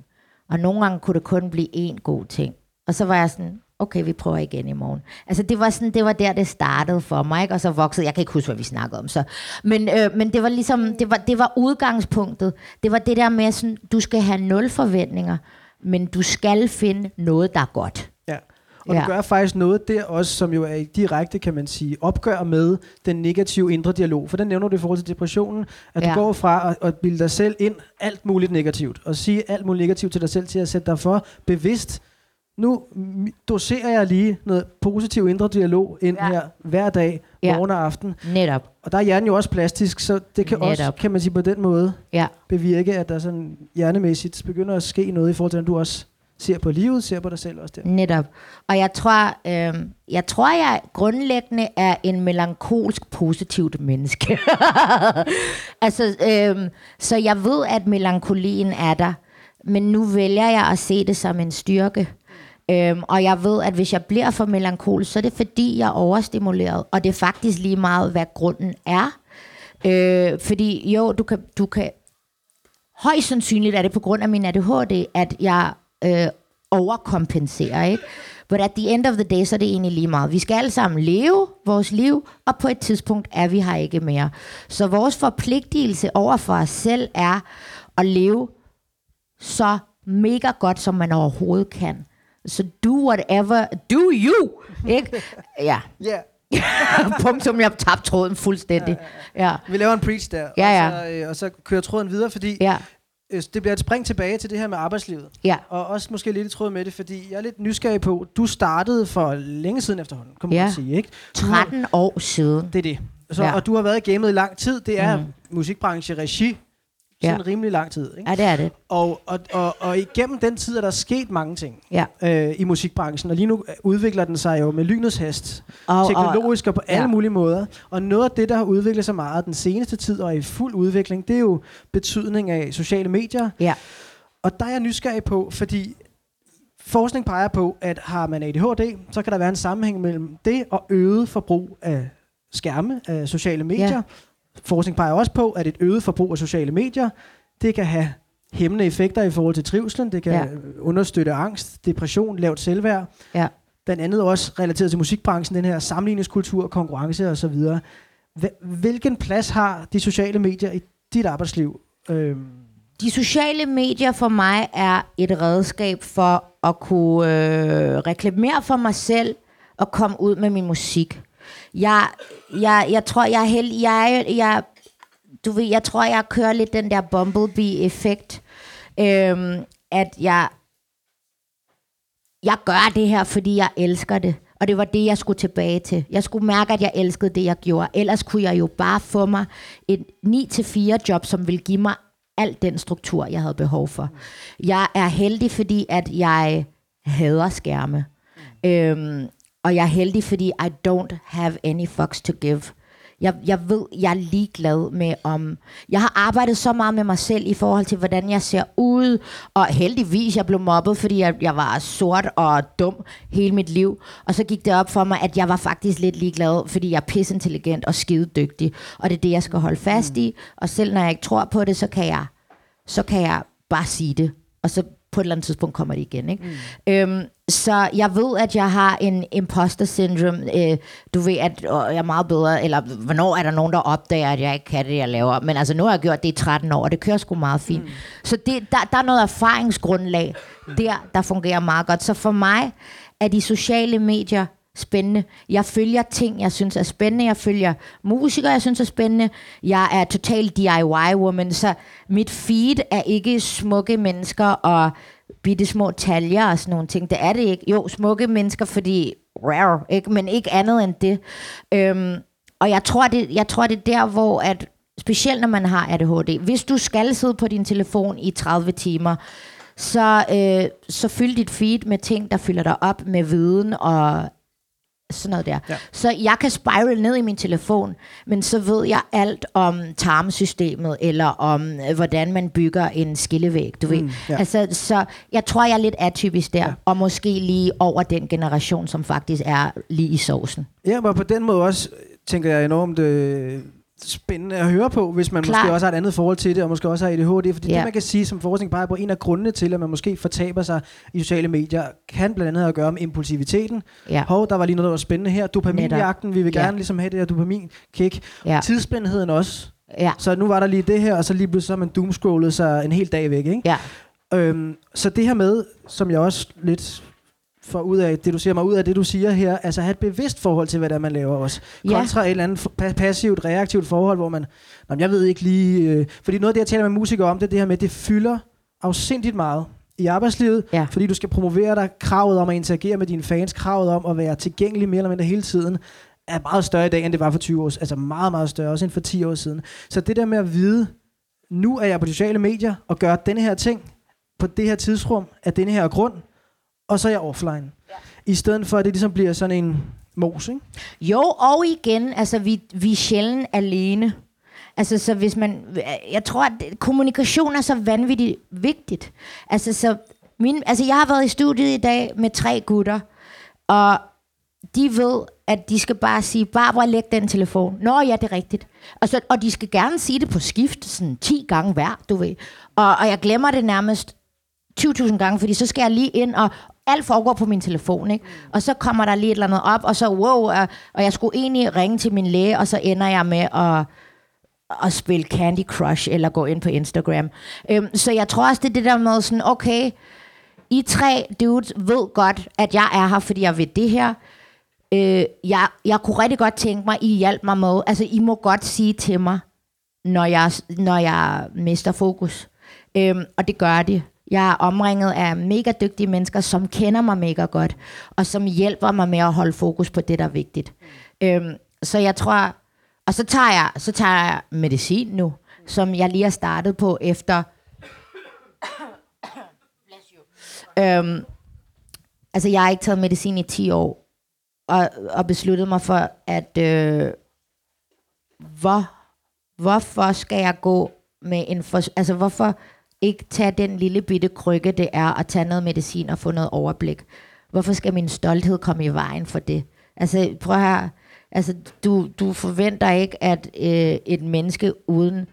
Og nogle gange kunne det kun blive én god ting. Og så var jeg sådan, okay, vi prøver igen i morgen. Altså det var, sådan, det var der, det startede for mig, ikke? og så voksede, jeg kan ikke huske, hvad vi snakkede om, så. Men, øh, men det var ligesom, det var, det var udgangspunktet. Det var det der med, sådan, du skal have nul forventninger, men du skal finde noget, der er godt. Og Ja. du gør faktisk noget der også, som jo er direkte, kan man sige, opgør med den negative indre dialog. For den nævner du i forhold til depressionen, at ja. Du går fra at, at bilde dig selv ind alt muligt negativt, og sige alt muligt negativt til dig selv, til at sætte dig for bevidst, nu doserer jeg lige noget positiv indre dialog ind ja. Her hver dag, Ja. morgen og aften. Netop. Og der er hjernen jo også plastisk, så det kan også, Netop. kan man sige på den måde, Ja. bevirke, at der sådan hjernemæssigt begynder at ske noget i forhold til, at du også ser på livet, ser på dig selv også der. Netop. Og jeg tror, øh, jeg tror, jeg grundlæggende er en melankolsk positivt menneske. altså, øh, så jeg ved, at melankolien er der, men nu vælger jeg at se det som en styrke. Øhm, og jeg ved, at hvis jeg bliver for melankol, så er det fordi, jeg er overstimuleret. Og det er faktisk lige meget, hvad grunden er. Øh, fordi jo, du kan, du kan... Højst sandsynligt er det på grund af min ADHD, at jeg øh, overkompenserer, ikke? But at the end of the day, så er det egentlig lige meget. Vi skal alle sammen leve vores liv, og på et tidspunkt er vi her ikke mere. Så vores forpligtelse over for os selv er at leve så mega godt, som man overhovedet kan. Så do whatever, do you, ikke? Ja, Ja, punktum, jeg tabte tråden fuldstændig. Ja, vi laver en preach der, Ja, ja. Og, så, øh, og så kører tråden videre, fordi ja, det bliver et spring tilbage til det her med arbejdslivet. ja, Og også måske lidt i tråd med det, fordi jeg er lidt nysgerrig på, du startede for længe siden efterhånden, kan man Ja. sige, ikke? Du har- 13 år siden. Det er det. Så, Ja. Og du har været i gamet i lang tid. Det er mm. musikbranche, regi, Ja. sådan rimelig lang tid. Ikke? Ja, det er det. Og, og, og, og igennem den tid er der sket mange ting Ja. øh, i musikbranchen, og lige nu øh, udvikler den sig jo med lynets hast, Og, teknologisk og på alle ja. mulige måder. Og noget af det, der har udviklet sig meget den seneste tid og er i fuld udvikling, det er jo betydning af sociale medier. Ja. Og der er jeg nysgerrig på, fordi forskning peger på, at har man ADHD, så kan der være en sammenhæng mellem det og øget forbrug af skærme, af sociale medier. Ja. Forskning peger også på, at et øget forbrug af sociale medier, det kan have hæmmende effekter i forhold til trivselen, det kan Ja. understøtte angst, depression, lavt selvværd. Ja. Blandt andet også relateret til musikbranchen, den her sammenligningskultur, konkurrence osv. Hvil- Hvilken plads har de sociale medier i dit arbejdsliv? Øhm, De sociale medier for mig er et redskab for at kunne øh, reklamere for mig selv og komme ud med min musik. Jeg, jeg, jeg tror, jeg er heldig. Jeg, jeg, du ved, jeg tror, jeg kører lidt den der Bumblebee-effekt. Øhm, at jeg, jeg gør det her, fordi jeg elsker det. Og det var det, jeg skulle tilbage til. Jeg skulle mærke, at jeg elskede det, jeg gjorde. Ellers kunne jeg jo bare få mig et 9-4 job, som ville give mig al den struktur, jeg havde behov for. Jeg er heldig, fordi at jeg hader skærme. Øhm, og jeg er heldig, fordi I don't have any fucks to give. Jeg, jeg ved, jeg er ligeglad med om... Jeg har arbejdet så meget med mig selv i forhold til, hvordan jeg ser ud. Og heldigvis, jeg blev mobbet, fordi jeg, jeg var sort og dum hele mit liv. Og så gik det op for mig, at jeg var faktisk lidt ligeglad, fordi jeg er pissintelligent og skide dygtig. Og det er det, jeg skal holde fast i. Og selv når jeg ikke tror på det, så kan jeg, så kan jeg bare sige det. Og så på et eller andet tidspunkt kommer det igen. Ikke? Mm. Øhm, så jeg ved, at jeg har en imposter syndrome. Øh, du ved, at øh, jeg er meget bedre, eller hvornår er der nogen, der opdager, at jeg ikke kan det, jeg laver. Men altså, nu har jeg gjort det i 13 år, og det kører sgu meget fint. Mm. Så det, der, der er noget erfaringsgrundlag der, der fungerer meget godt. Så for mig er de sociale medier spændende. Jeg følger ting, jeg synes er spændende. Jeg følger musikere, jeg synes er spændende. Jeg er total DIY-woman, så mit feed er ikke smukke mennesker og bitte små taljer og sådan nogle ting. Det er det ikke. Jo, smukke mennesker, fordi rare, ikke? men ikke andet end det. Øhm, og jeg tror, det, jeg tror, det er der, hvor at, specielt når man har ADHD, hvis du skal sidde på din telefon i 30 timer, så, øh, så fyld dit feed med ting, der fylder dig op med viden og sådan noget der. Ja. Så jeg kan spiral ned i min telefon, men så ved jeg alt om tarmsystemet, eller om øh, hvordan man bygger en skillevæg, du ved. Mm, ja. Altså, så jeg tror, jeg er lidt atypisk der, Ja. ja. og måske lige over den generation, som faktisk er lige i sovsen. Ja, men på den måde også, tænker jeg, enormt øh, spændende at høre på, hvis man Klart. måske også har et andet forhold til det, og måske også har ADHD. Fordi Ja. det, man kan sige, som forskning peger på, en af grundene til, at man måske fortaber sig i sociale medier, kan blandt andet have at gøre med impulsiviteten. Ja, Hov, der var lige noget, der var spændende her. Dopaminjagten, vi vil Ja. gerne ligesom have det her dopamin-kick. ja, Tidsspændheden også. ja, Så nu var der lige det her, og så lige pludselig så man doomscrollet sig en hel dag væk, ikke? ja. Øhm, så det her med, som jeg også lidt får ud af, det du siger mig ud af det, du siger her, altså have et bevidst forhold til, hvad det er, man laver også. Ja. Kontra et eller andet fa- passivt, reaktivt forhold, hvor man, Nå, jeg ved ikke lige, øh, fordi noget af det, jeg taler med musikere om, det er det her med, at det fylder afsindigt meget i arbejdslivet, Ja. fordi du skal promovere dig, kravet om at interagere med dine fans, kravet om at være tilgængelig mere eller mindre hele tiden, er meget større i dag, end det var for 20 år siden. Altså meget, meget større, også end for 10 år siden. Så det der med at vide, nu er jeg på sociale medier, og gør denne her ting, på det her tidsrum, af denne her grund, og så er jeg offline. Ja. I stedet for, at det ligesom bliver sådan en mos, ikke? Jo, og igen, altså vi, vi er sjældent alene. Altså, så hvis man... Jeg tror, at kommunikation er så vanvittigt vigtigt. Altså, så min, altså, jeg har været i studiet i dag med tre gutter, og de ved, at de skal bare sige, Barbara, læg den telefon. Nå ja, det er rigtigt. Og, så, og de skal gerne sige det på skift, sådan 10 gange hver, du ved. Og, og jeg glemmer det nærmest 20.000 gange, fordi så skal jeg lige ind, og alt foregår på min telefon, ikke? Og så kommer der lige et eller andet op, og så wow, og, og jeg skulle egentlig ringe til min læge, og så ender jeg med at, at spille Candy Crush, eller gå ind på Instagram. Øhm, så jeg tror også, det er det der med sådan, okay, I tre dudes ved godt, at jeg er her, fordi jeg vil det her. Øh, jeg, jeg kunne rigtig godt tænke mig, I hjalp mig med, altså I må godt sige til mig, når jeg, når jeg mister fokus. Øhm, og det gør de. Jeg er omringet af mega dygtige mennesker, som kender mig mega godt, og som hjælper mig med at holde fokus på det, der er vigtigt. Øhm, så jeg tror, og så tager jeg, så tager jeg medicin nu, som jeg lige har startet på efter. øhm, altså, jeg har ikke taget medicin i 10 år, og, og besluttet mig for, at øh, hvor, hvorfor skal jeg gå med en... For, altså, hvorfor ikke tage den lille bitte krykke, det er at tage noget medicin og få noget overblik? Hvorfor skal min stolthed komme i vejen for det? Altså, prøv her. Altså, du, du forventer ikke, at øh, et menneske uden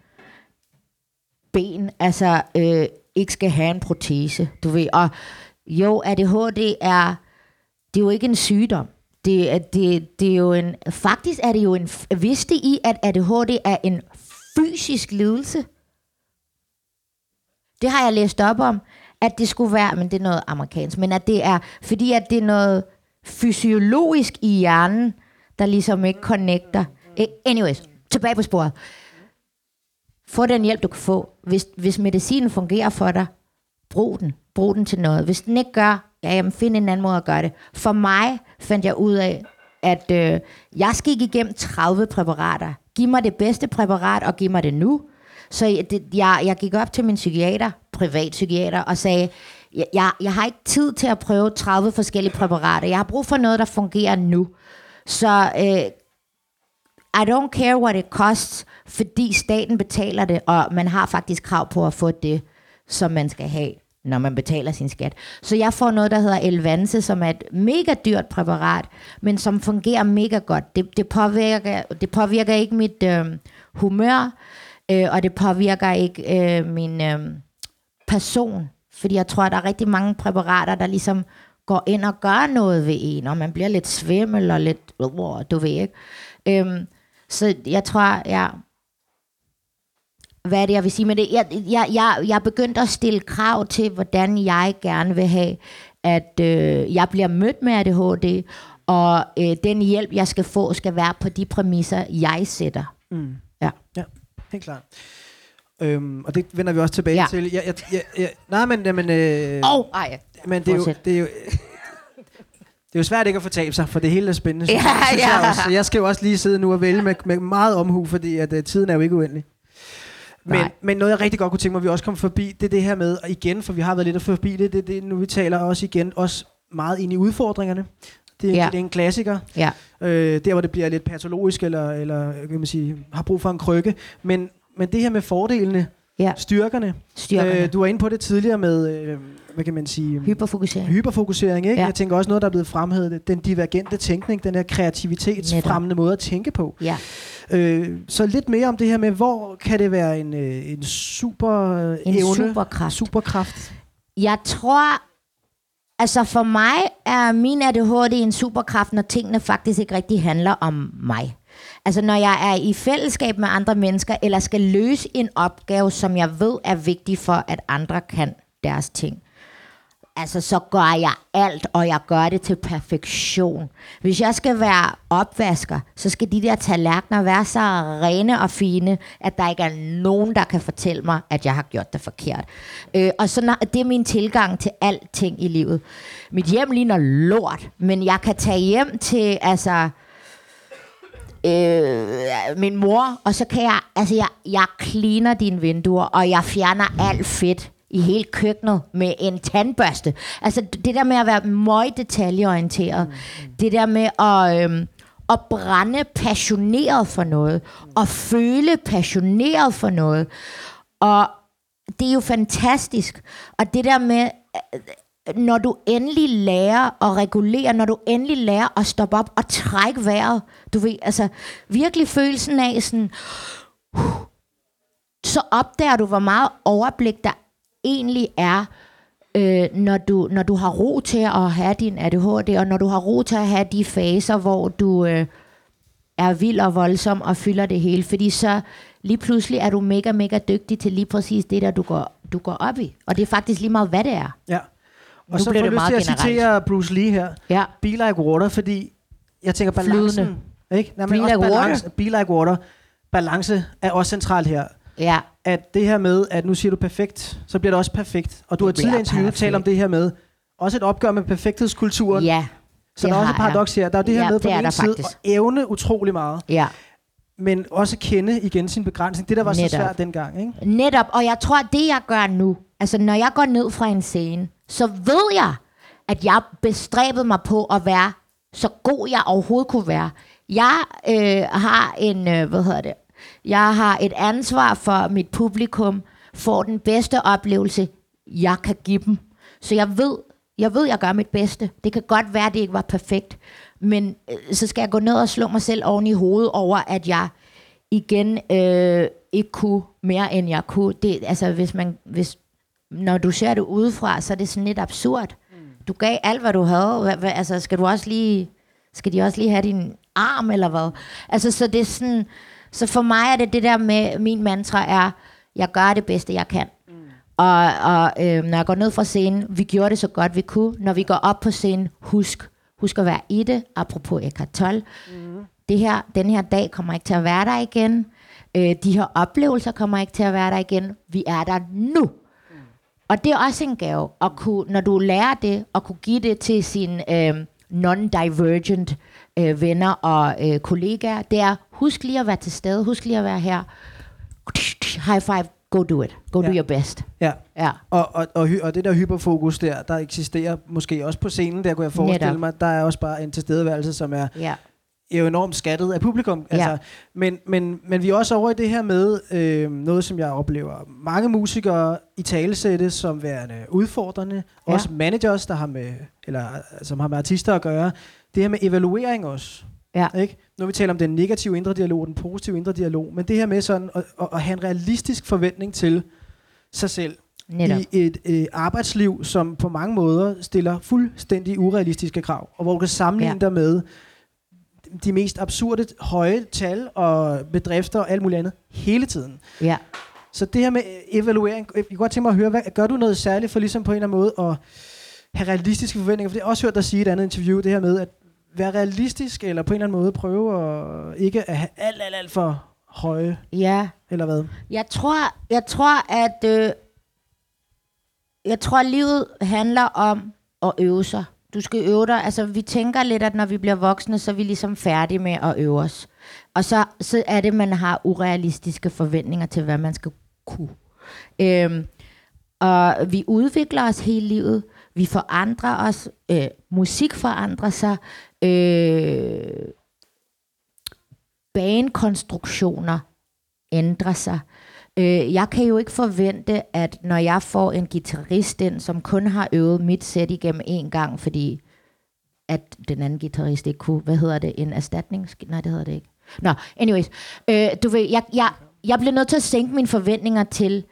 ben, altså, øh, ikke skal have en protese, du ved. Og jo, ADHD er, det er jo ikke en sygdom. Det, er- det, det er jo en, faktisk er det jo en, vidste I, at ADHD er en fysisk lidelse? Det har jeg læst op om, at det skulle være, men det er noget amerikansk, men at det er, fordi at det er noget fysiologisk i hjernen, der ligesom ikke connecter. Anyways, tilbage på sporet. Få den hjælp, du kan få. Hvis, hvis medicinen fungerer for dig, brug den. Brug den til noget. Hvis den ikke gør, ja, jamen, find en anden måde at gøre det. For mig fandt jeg ud af, at øh, jeg skal ikke igennem 30 præparater. Giv mig det bedste præparat, og giv mig det nu. Så jeg, det, jeg, jeg gik op til min psykiater, privat psykiater, og sagde, jeg, jeg, jeg har ikke tid til at prøve 30 forskellige præparater. Jeg har brug for noget, der fungerer nu. Så øh, I don't care what it costs, fordi staten betaler det, og man har faktisk krav på at få det, som man skal have, når man betaler sin skat. Så jeg får noget, der hedder Elvanse, som er et mega dyrt præparat, men som fungerer mega godt. Det, det, påvirker, det påvirker ikke mit øh, humør, øh, og det påvirker ikke øh, min øh, person. Fordi jeg tror, at der er rigtig mange præparater, der ligesom går ind og gør noget ved en, og man bliver lidt svimmel og lidt, uh, du ved ikke. Øhm, så jeg tror, ja, hvad er det, jeg vil sige med det? Jeg, jeg, jeg, jeg er begyndt at stille krav til, hvordan jeg gerne vil have, at øh, jeg bliver mødt med ADHD, Og øh, den hjælp, jeg skal få, skal være på de præmisser, jeg sætter. Mm. Ja. Ja, helt klart. Øhm, og det vender vi også tilbage Ja. til. Jeg, jeg, jeg, jeg, nej, men, jamen, øh, oh, ej. men det er, jo, det, er jo, det er jo svært ikke at fortabe sig, for det hele er spændende. Ja, jeg, synes ja. Jeg, også. jeg skal jo også lige sidde nu og vælge med, med meget omhu, fordi at, uh, tiden er jo ikke uendelig. Men, Nej. men noget, jeg rigtig godt kunne tænke mig, at vi også kom forbi, det er det her med, og igen, for vi har været lidt forbi det, det, det nu vi taler også igen, også meget ind i udfordringerne. Det er, Ja. det er en klassiker. Ja. Øh, der, hvor det bliver lidt patologisk, eller, eller kan man sige, har brug for en krykke. Men, men det her med fordelene, Ja. styrkerne. Styrkerne. Øh, du var inde på det tidligere med, øh, hvad kan man sige, Hyperfokusering. hyperfokusering. Ikke? Ja. Jeg tænker også noget, der er blevet fremhævet, den divergente tænkning, den her kreativitetsfremmende måde at tænke på. Ja. Øh, så lidt mere om det her med, hvor kan det være en, øh, en super øh, En evne, superkraft. superkraft. Jeg tror, altså for mig er min ADHD en superkraft, når tingene faktisk ikke rigtig handler om mig. Altså når jeg er i fællesskab med andre mennesker, eller skal løse en opgave, som jeg ved er vigtig for, at andre kan deres ting. Altså, så gør jeg alt, og jeg gør det til perfektion. Hvis jeg skal være opvasker, så skal de der tallerkener være så rene og fine, at der ikke er nogen, der kan fortælle mig, at jeg har gjort det forkert. Øh, og så det er min tilgang til alting i livet. Mit hjem ligner lort, men jeg kan tage hjem til, altså øh, min mor, og så kan jeg, altså jeg, jeg cleaner dine vinduer, og jeg fjerner alt fedt i hele køkkenet med en tandbørste. Altså det der med at være meget detaljeorienteret, mm. det der med at, øhm, at brænde passioneret for noget, og føle passioneret for noget, og det er jo fantastisk. Og det der med, øh, når du endelig lærer at regulere, når du endelig lærer at stoppe op og trække vejret, du ved, altså virkelig følelsen af sådan, uh, så opdager du, hvor meget overblik der egentlig er, øh, når, du, når du har ro til at have din ADHD, og når du har ro til at have de faser, hvor du øh, er vild og voldsom og fylder det hele. Fordi så lige pludselig er du mega, mega dygtig til lige præcis det, der du går, du går op i. Og det er faktisk lige meget, hvad det er. Ja. Nu Og så får jeg det lyst til at citere Bruce Lee her. Ja. Be like water, fordi jeg tænker balancen. Flydende. Ikke? Nej, men Be like balance, Be like water. Balance er også centralt her. Ja. At det her med, at nu siger du perfekt, så bliver det også perfekt. Og du har tidligere interviewet talt om det her med, også et opgør med perfekthedskulturen. Ja. så det der er også et paradoks her. Der er det her Ja, med på den ene side faktisk. at evne utrolig meget, Ja. men også kende igen sin begrænsning. Det, der var Netop. så svært dengang. Ikke? Netop, og jeg tror, at det jeg gør nu, altså når jeg går ned fra en scene, så ved jeg, at jeg bestræbede mig på at være så god jeg overhovedet kunne være. Jeg øh, har en, øh, hvad hedder det, jeg har et ansvar for mit publikum, får den bedste oplevelse, jeg kan give dem. Så jeg ved, jeg ved, jeg gør mit bedste. Det kan godt være, at det ikke var perfekt, men øh, så skal jeg gå ned og slå mig selv oven i hovedet over, at jeg igen øh, ikke kunne mere, end jeg kunne. Det, altså, hvis man, hvis, når du ser det udefra, så er det sådan lidt absurd. Du gav alt, hvad du havde. Hvad, hvad, altså, skal du også lige, skal de også lige have din arm, eller hvad? Altså, så det er sådan, så for mig er det det der med, min mantra er, jeg gør det bedste, jeg kan. Mm. Og, og øh, når jeg går ned fra scenen, vi gjorde det så godt, vi kunne. Når vi går op på scenen, husk, husk at være i det, apropos Eckhart Tolle. Mm. Det her, den her dag kommer ikke til at være der igen. Øh, de her oplevelser kommer ikke til at være der igen. Vi er der nu. Og det er også en gave, at kunne, når du lærer det, at kunne give det til sine øh, non-divergent øh, venner og øh, kollegaer, det er, husk lige at være til stede, husk lige at være her. High five, go do it. Go ja. do your best. Ja. Ja. Og, og, og, og det der hyperfokus der, der eksisterer måske også på scenen, der kunne jeg forestille Netop. mig, der er også bare en tilstedeværelse, som er Ja. er jo enormt skattet af publikum. Ja. Altså, men, men, men vi er også over i det her med øh, noget, som jeg oplever mange musikere i talesætte som værende udfordrende. Ja. Også managers, der har med, eller, som har med artister at gøre. Det her med evaluering også. Ja. Ikke? Nu vi taler om den negative indre dialog og den positive indre dialog. Men det her med sådan at, at, at have en realistisk forventning til sig selv Netop. i et øh, arbejdsliv, som på mange måder stiller fuldstændig urealistiske krav, og hvor du kan sammenligne Ja. dig med de mest absurde høje tal og bedrifter og alt muligt andet hele tiden. Ja. Så det her med evaluering, jeg kunne godt tænke mig at høre, hvad, gør du noget særligt for ligesom på en eller anden måde at have realistiske forventninger? For det har jeg også hørt dig sige i et andet interview, det her med, at være realistisk, eller på en eller anden måde prøve at ikke at have alt, alt, alt for høje, Ja, eller hvad? jeg tror, jeg tror, at øh, jeg tror, at livet handler om at øve sig. Du skal øve dig. Altså, vi tænker lidt, at når vi bliver voksne, så er vi ligesom færdige med at øve os. Og så, så er det, man har urealistiske forventninger til, hvad man skal kunne. Øhm, og vi udvikler os hele livet. Vi forandrer os. Øh, musik forandrer sig. Øh, banekonstruktioner ændrer sig. Øh, jeg kan jo ikke forvente, at når jeg får en guitarist ind, som kun har øvet mit sæt igennem en gang, fordi at den anden guitarist ikke kunne, hvad hedder det, en erstatning? Nej, det hedder det ikke. Nå, anyways. Øh, du ved, jeg, jeg, jeg bliver nødt til at sænke mine forventninger til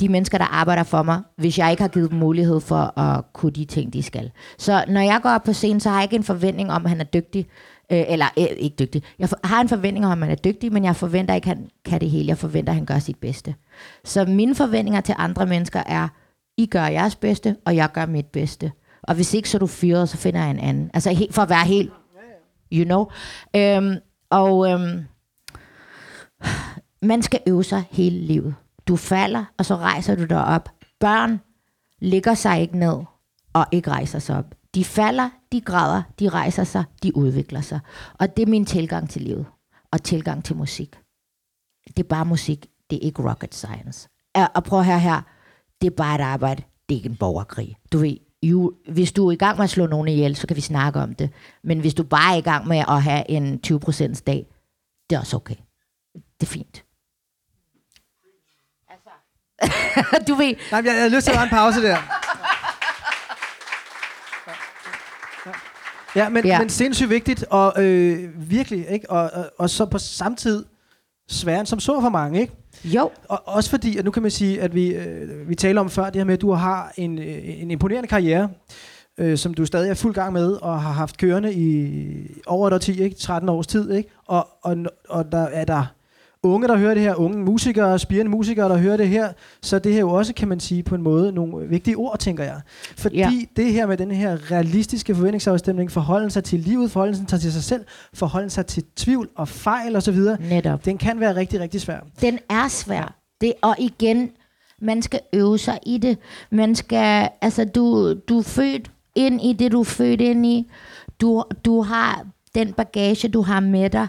de mennesker, der arbejder for mig, hvis jeg ikke har givet dem mulighed for at kunne de ting, de skal. Så når jeg går op på scenen, så har jeg ikke en forventning om, at han er dygtig. Øh, eller øh, ikke dygtig. Jeg for, har en forventning om, at han er dygtig, men jeg forventer ikke, at han kan det hele. Jeg forventer, at han gør sit bedste. Så mine forventninger til andre mennesker er, I gør jeres bedste, og jeg gør mit bedste. Og hvis ikke, så er du fyret, så finder jeg en anden. Altså helt, for at være helt, you know. Øhm, og øhm, man skal øve sig hele livet. Du falder, og så rejser du dig op. Børn ligger sig ikke ned og ikke rejser sig op. De falder, de græder, de rejser sig, de udvikler sig. Og det er min tilgang til livet. Og tilgang til musik. Det er bare musik. Det er ikke rocket science. Og prøv her her. Det er bare et arbejde. Det er ikke en borgerkrig. Du ved, you, hvis du er i gang med at slå nogen ihjel, så kan vi snakke om det. Men hvis du bare er i gang med at have en 20% dag, det er også okay. Det er fint. Du ved, Nej, jeg, jeg har lyst til at have en pause der. Ja, men, ja. Men sindssygt vigtigt, og øh, virkelig, ikke? Og, og, og så på samme tid svært som så for mange, ikke? jo, Og også fordi, at nu kan man sige, at vi, øh, vi taler om før det her med, at du har en, øh, en imponerende karriere, øh, som du stadig er fuld gang med, og har haft kørende i over et årti, ikke? 13 års tid, ikke? Og, og, og der er der unge, der hører det her, unge musikere, spirende musikere, der hører det her, så det her jo også, kan man sige, på en måde nogle vigtige ord, tænker jeg. Fordi ja. Det her med den her realistiske forventningsafstemning, forholden sig til livet, forholden sig til sig selv, forholden sig til tvivl og fejl osv., netop. den kan være rigtig, rigtig svær. Den er svær. Det, og igen, man skal øve sig i det. Man skal, altså du, du er født ind i det, du er født ind i. Du, du har den bagage, du har med dig.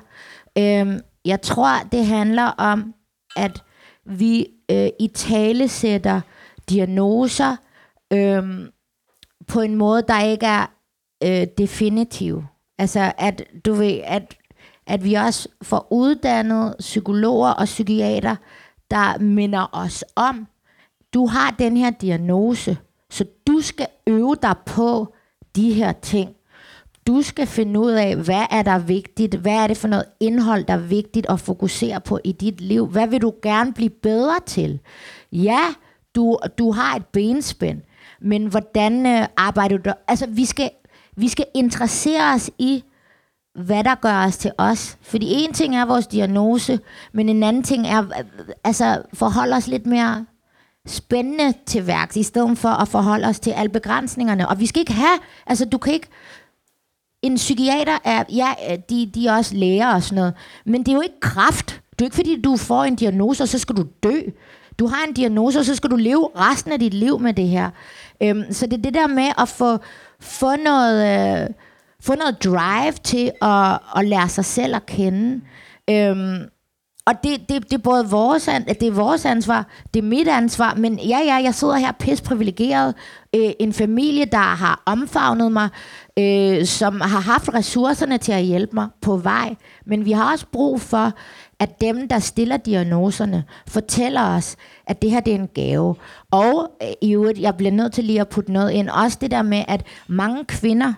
Øhm, jeg tror, det handler om, at vi øh, i tale sætter diagnoser øh, på en måde, der ikke er øh, definitiv. Altså, at du ved, at, at vi også får uddannet psykologer og psykiater, der minder os om, du har den her diagnose, så du skal øve dig på de her ting. Du skal finde ud af, hvad er der vigtigt, hvad er det for noget indhold, der er vigtigt at fokusere på i dit liv. Hvad vil du gerne blive bedre til? Ja, du, du har et benspænd, men hvordan øh, arbejder du? Altså, vi skal, vi skal interessere os i, hvad der gør os til os. Fordi en ting er vores diagnose, men en anden ting er, øh, altså, forholde os lidt mere spændende til værks, i stedet for at forholde os til alle begrænsningerne. Og vi skal ikke have, altså du kan ikke, en psykiater er, ja, øh, de, de er også læger og sådan noget, men det er jo ikke kraft. Det er jo ikke fordi, du får en diagnose, og så skal du dø. Du har en diagnose, og så skal du leve resten af dit liv med det her. Øhm, så det er det der med at få, få, noget, øh, få noget drive til at, at lære sig selv at kende. Øhm, og det, det, det, er både vores, det er vores ansvar, det er mit ansvar, men ja, ja, jeg sidder her pis privilegeret. Øh, en familie, der har omfavnet mig, øh, som har haft ressourcerne til at hjælpe mig på vej. Men vi har også brug for, at dem, der stiller diagnoserne, fortæller os, at det her det er en gave. Og øh, i øvrigt, jeg bliver nødt til lige at putte noget ind. Også det der med, at mange kvinder,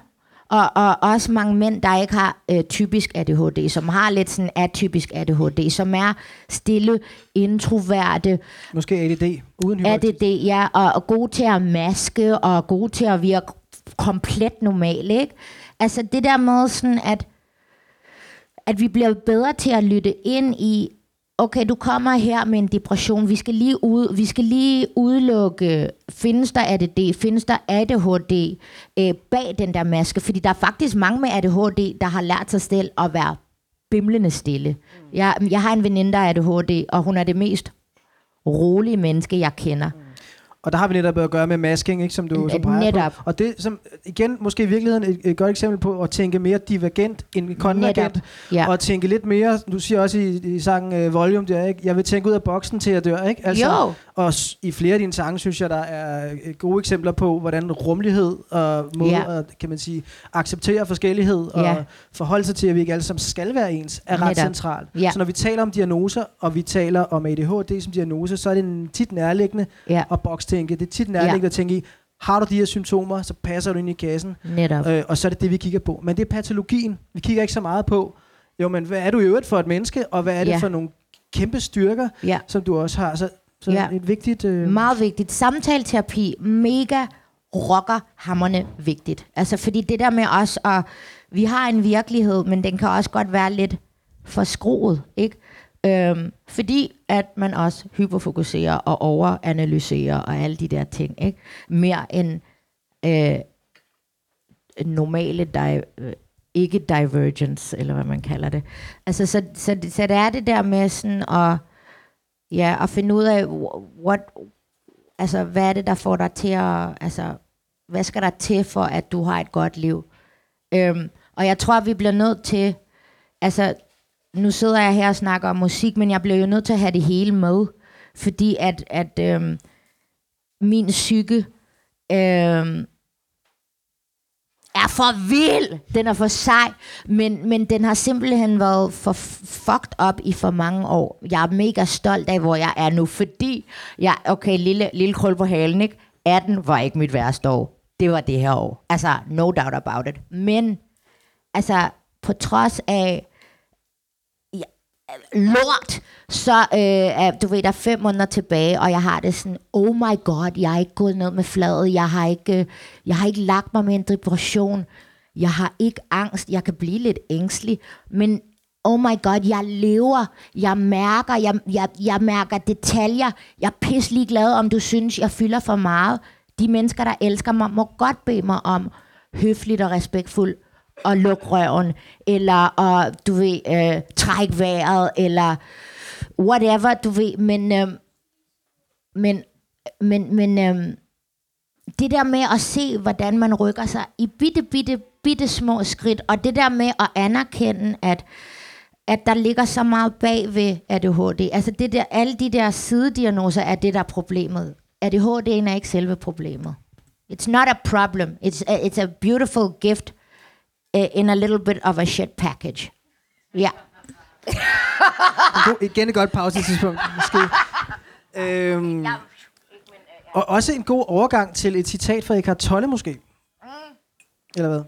og, og også mange mænd, der ikke har øh, typisk ADHD, som har lidt sådan atypisk ADHD, som er stille, introverte, Måske ADD, uden hypokris. ADD, ja, og, og gode til at maske, og gode til at virke komplet normal, ikke? Altså det der med sådan, at, at vi bliver bedre til at lytte ind i, okay, du kommer her med en depression, vi skal lige, ud, vi skal lige udelukke, findes der ADD, findes der ADHD øh, bag den der maske, fordi der er faktisk mange med ADHD, der har lært sig selv at være bimlende stille. Jeg, jeg har en veninde, der er ADHD, og hun er det mest rolige menneske, jeg kender. Og der har vi netop at gøre med masking, ikke, som du N- så peger netop. på. Og det som igen måske i virkeligheden et, et godt eksempel på at tænke mere divergent end konvergent. Netop, ja. Og tænke lidt mere, du siger også i, i sangen uh, Volume der, ikke? jeg vil tænke ud af boksen til at dør, ikke? Altså, Jo. Og i flere af dine sange, synes jeg, der er øh, gode eksempler på, hvordan rummelighed og måde Ja. at, kan man sige, acceptere forskellighed og Ja. forholde sig til, at vi ikke alle sammen skal være ens, er ret Netop. centralt. Ja. Så når vi taler om diagnoser, og vi taler om ADHD som diagnose, så er det en tit nærliggende Ja, at bokstænke. Det er tit nærliggende at tænke i, har du de her symptomer, så passer du ind i kassen, netop. øh, og så er det det, vi kigger på. Men det er patologien. Vi kigger ikke så meget på, jo, men hvad er du i øvrigt for et menneske, og hvad er det Ja. for nogle kæmpe styrker, Ja. som du også har. Så, så Ja. et vigtigt... Øh, Meget vigtigt. Samtaleterapi, mega rocker hammerne vigtigt. Altså fordi det der med os, og vi har en virkelighed, men den kan også godt være lidt forskruet, ikke? Øhm, fordi at man også hyperfokuserer og overanalyserer og alle de der ting, ikke? Mere end øh, normale di- ikke divergence, eller hvad man kalder det. Altså, så, så, så det er det der med sådan at, ja, og finde ud af, what, altså, hvad er det, der får dig til at, altså, hvad skal der til for, at du har et godt liv? Øhm, og jeg tror, vi bliver nødt til, altså, nu sidder jeg her og snakker om musik, men jeg bliver jo nødt til at have det hele med, fordi at, at øhm, min psyke øhm, er for vild. Den er for sej, men, men den har simpelthen været for fucked up i for mange år. Jeg er mega stolt af, hvor jeg er nu, fordi jeg, okay, lille, lille krøl på halen, ikke? 18 var ikke mit værste år. Det var det her år. Altså, no doubt about it. Men, altså, på trods af lort, så øh, er, du ved, der er fem måneder tilbage, og jeg har det sådan, oh my god, jeg er ikke gået ned med fladet, jeg har ikke, øh, jeg har ikke lagt mig med en depression, jeg har ikke angst, jeg kan blive lidt ængstelig, men oh my god, jeg lever, jeg mærker, jeg, jeg, jeg mærker detaljer, jeg er pisselig glad, om du synes, jeg fylder for meget. De mennesker, der elsker mig, må godt bede mig om høfligt og respektfuldt at lukke røven, eller at, du ved, øh, trække vejret, eller whatever, du ved, men, øh, men, men, men øh, det der med at se, hvordan man rykker sig i bitte, bitte, bitte små skridt, og det der med at anerkende, at at der ligger så meget bag ved ADHD. Altså det der, alle de der sidediagnoser er det, der er problemet. ADHD'en er ikke selve problemet. It's not a problem. It's a, it's a beautiful gift in a little bit of a shit package. Ja. God, igen et godt pausetidspunkt, måske. Øhm, og også en god overgang til et citat fra Eckhart Tolle, måske. Eller hvad?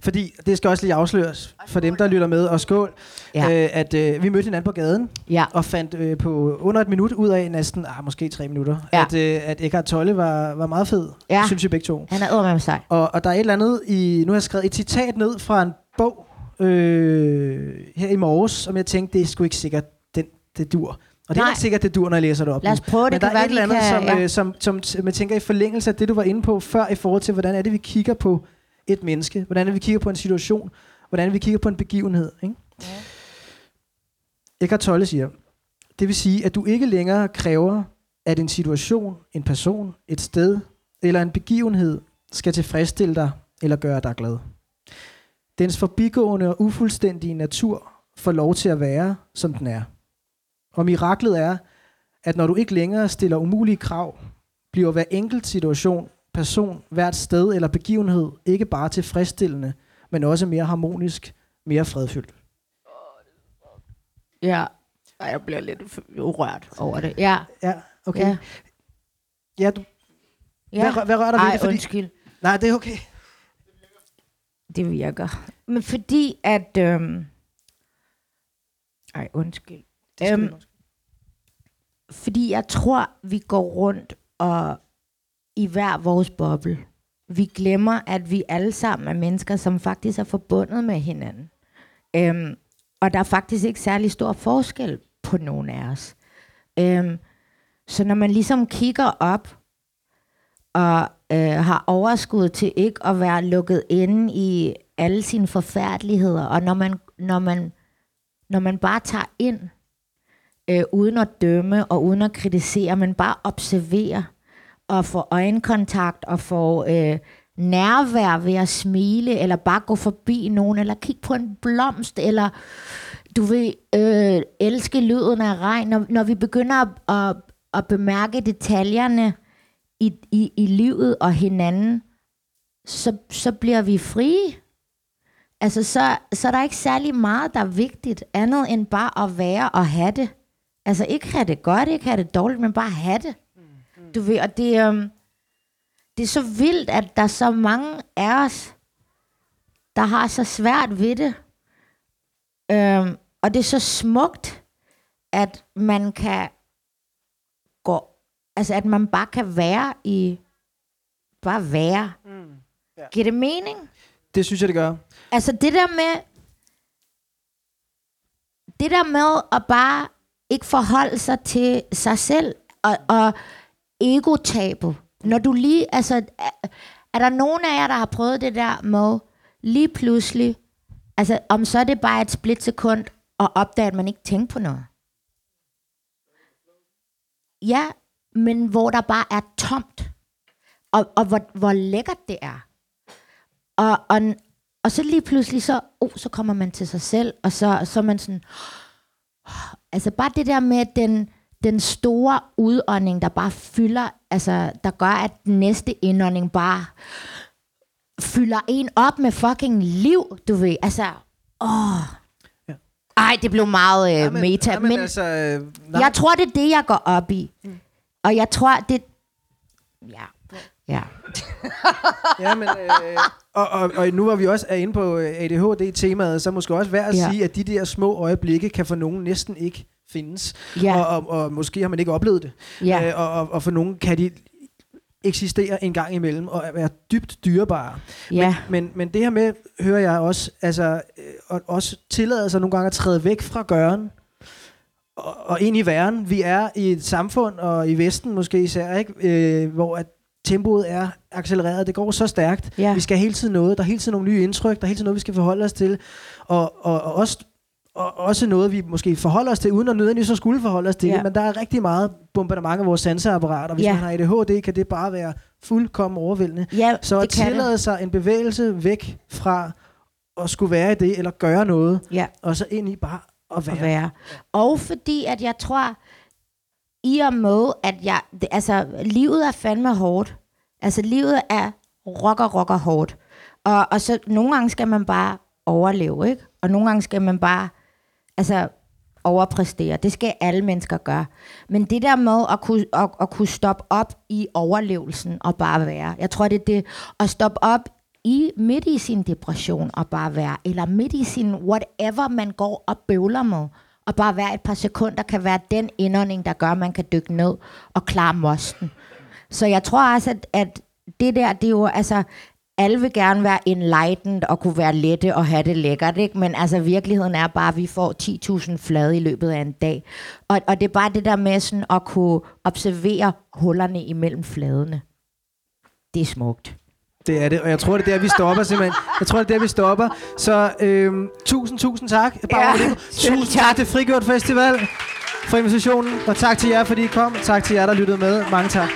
Fordi, det skal også lige afsløres for dem, der lytter med, og skål, Ja. øh, at øh, vi mødte hinanden på gaden, Ja. og fandt øh, på under et minut ud af næsten, ah, måske tre minutter, Ja. at, øh, at Eckhart Tolle var, var meget fed, Ja. synes vi begge to. Han er med sig. Og, og der er et eller andet i... Nu har jeg skrevet et citat ned fra en bog øh, her i morges, som jeg tænkte, det er sgu ikke sikkert, den, det dur. Og det er Nej. ikke sikkert, det dur, når jeg læser det op. Lad os nu. prøve det. Men der kan er et eller andet, kan, som, ja. øh, som, som, som man tænker i forlængelse af det, du var inde på før, i forhold til, hvordan er det, vi kigger på et menneske? Hvordan vi kigger på en situation? Hvordan vi kigger på en begivenhed? Ikke? Ja. Eckhart Tolle siger, det vil sige, at du ikke længere kræver, at en situation, en person, et sted eller en begivenhed skal tilfredsstille dig eller gøre dig glad. Dens forbigående og ufuldstændige natur får lov til at være, som den er. Og miraklet er, at når du ikke længere stiller umulige krav, bliver hver enkelt situation, person, hvert sted eller begivenhed ikke bare tilfredsstillende, men også mere harmonisk, mere fredfyldt. Ja. Ej, jeg bliver lidt urørt over det. Ja. Ja, okay. Ja. Ja, du, ja. Hvad, hvad rører dig ved det? Fordi, undskyld. nej, det er okay. Det virker. Men fordi at... Øhm, ej, undskyld. Øhm. Fordi jeg tror, vi går rundt og i hver vores boble. Vi glemmer, at vi alle sammen er mennesker, som faktisk er forbundet med hinanden. Øhm, og der er faktisk ikke særlig stor forskel på nogen af os. Øhm, så når man ligesom kigger op og øh, har overskud til ikke at være lukket inde i alle sine forfærdeligheder, og når man, når man, når man bare tager ind, øh, uden at dømme og uden at kritisere, men bare observerer, og få øjenkontakt og få øh, nærvær ved at smile, eller bare gå forbi nogen, eller kigge på en blomst, eller du vil øh, elske lyden af regn. Når, når vi begynder at, at, at bemærke detaljerne i, i, i livet og hinanden, så, så bliver vi frie. Altså, så, så er der ikke særlig meget, der er vigtigt, andet end bare at være og have det. Altså, ikke have det godt, ikke have det dårligt, men bare have det. Du ved, og det, øhm, det er så vildt, at der er så mange af os, der har så svært ved det. Øhm, og det er så smukt, at man kan gå, altså at man bare kan være i, bare være. Mm. Ja. Giver det mening? Det synes jeg, det gør. Altså det der med, det der med at bare ikke forholde sig til sig selv, og, og egotabet. Når du lige, altså, er, er der nogen af jer, der har prøvet det der med lige pludselig, altså om så er det bare et splitsekund, og opdage, at man ikke tænker på noget. Ja, men hvor der bare er tomt. Og, og hvor, hvor lækkert det er. Og, og, og så lige pludselig, så, oh, så kommer man til sig selv, og så, så er man sådan, altså bare det der med den, den store udånding, der bare fylder, altså der gør, at den næste indånding bare fylder en op med fucking liv, du ved, altså, åh. Ja. Ej, det blev meget øh, Jamen, meta, jamen, men altså, øh, nej. jeg tror, det er det, jeg går op i. Mm. Og jeg tror, det... Ja. Ja. Ja, men, øh, og, og, og nu var vi også er inde på øh, ADHD-temaet, så måske også værd at Ja. sige, at de der små øjeblikke kan for nogen næsten ikke findes. Ja. Og, og, og måske har man ikke oplevet det. Ja. Øh, og, og, og for nogen kan de eksistere en gang imellem og være dybt dyrebare. Ja. Men, men, men det her med, hører jeg også, altså, øh, og, også tillade sig nogle gange at træde væk fra gøren og, og ind i verden. Vi er i et samfund, og i Vesten måske især, ikke? Øh, hvor at tempoet er accelereret. Det går så stærkt. Ja. Vi skal hele tiden noget. Der er hele tiden nogle nye indtryk. Der er hele tiden noget, vi skal forholde os til. Og, og, og også og også noget, vi måske forholder os til, uden at nødvendigvis så skulle forholde os til Ja. det, men der er rigtig meget bombardement af vores sanseapparater. Hvis Ja. man har ADHD, kan det bare være fuldkommen overvældende. ja, Så at det. tillade sig en bevægelse væk fra at skulle være i det, eller gøre noget, Ja. og så ind i bare at være. at være. Og fordi, at jeg tror, i og med, at jeg, det, altså, livet er fandme hårdt. Altså, livet er rocker, rocker hårdt. Og, og så nogle gange skal man bare overleve, ikke? Og nogle gange skal man bare, altså, overpræstere. Det skal alle mennesker gøre. Men det der med at kunne, at, at kunne stoppe op i overlevelsen og bare være. Jeg tror, det er det. At stoppe op i midt i sin depression og bare være. Eller midt i sin whatever, man går og bøvler med. Og bare være et par sekunder kan være den indånding, der gør, at man kan dykke ned og klare mosten. Så jeg tror også, at, at det der, det er jo, altså, alle vil gerne være enlightened og kunne være lette og have det lækkert, ikke? Men altså, virkeligheden er bare, at vi får 10.000 flade i løbet af en dag. Og, og det er bare det der med sådan at kunne observere hullerne imellem fladene. Det er smukt. Det er det, og jeg tror, det er der, vi stopper simpelthen. Jeg tror, det er der, vi stopper. Så øhm, tusind, tusind tak. Barbara Ja, tusind tak. tak til Frigjort Festival for invitationen, og tak til jer, fordi I kom. Tak til jer, der lyttede med. Mange tak.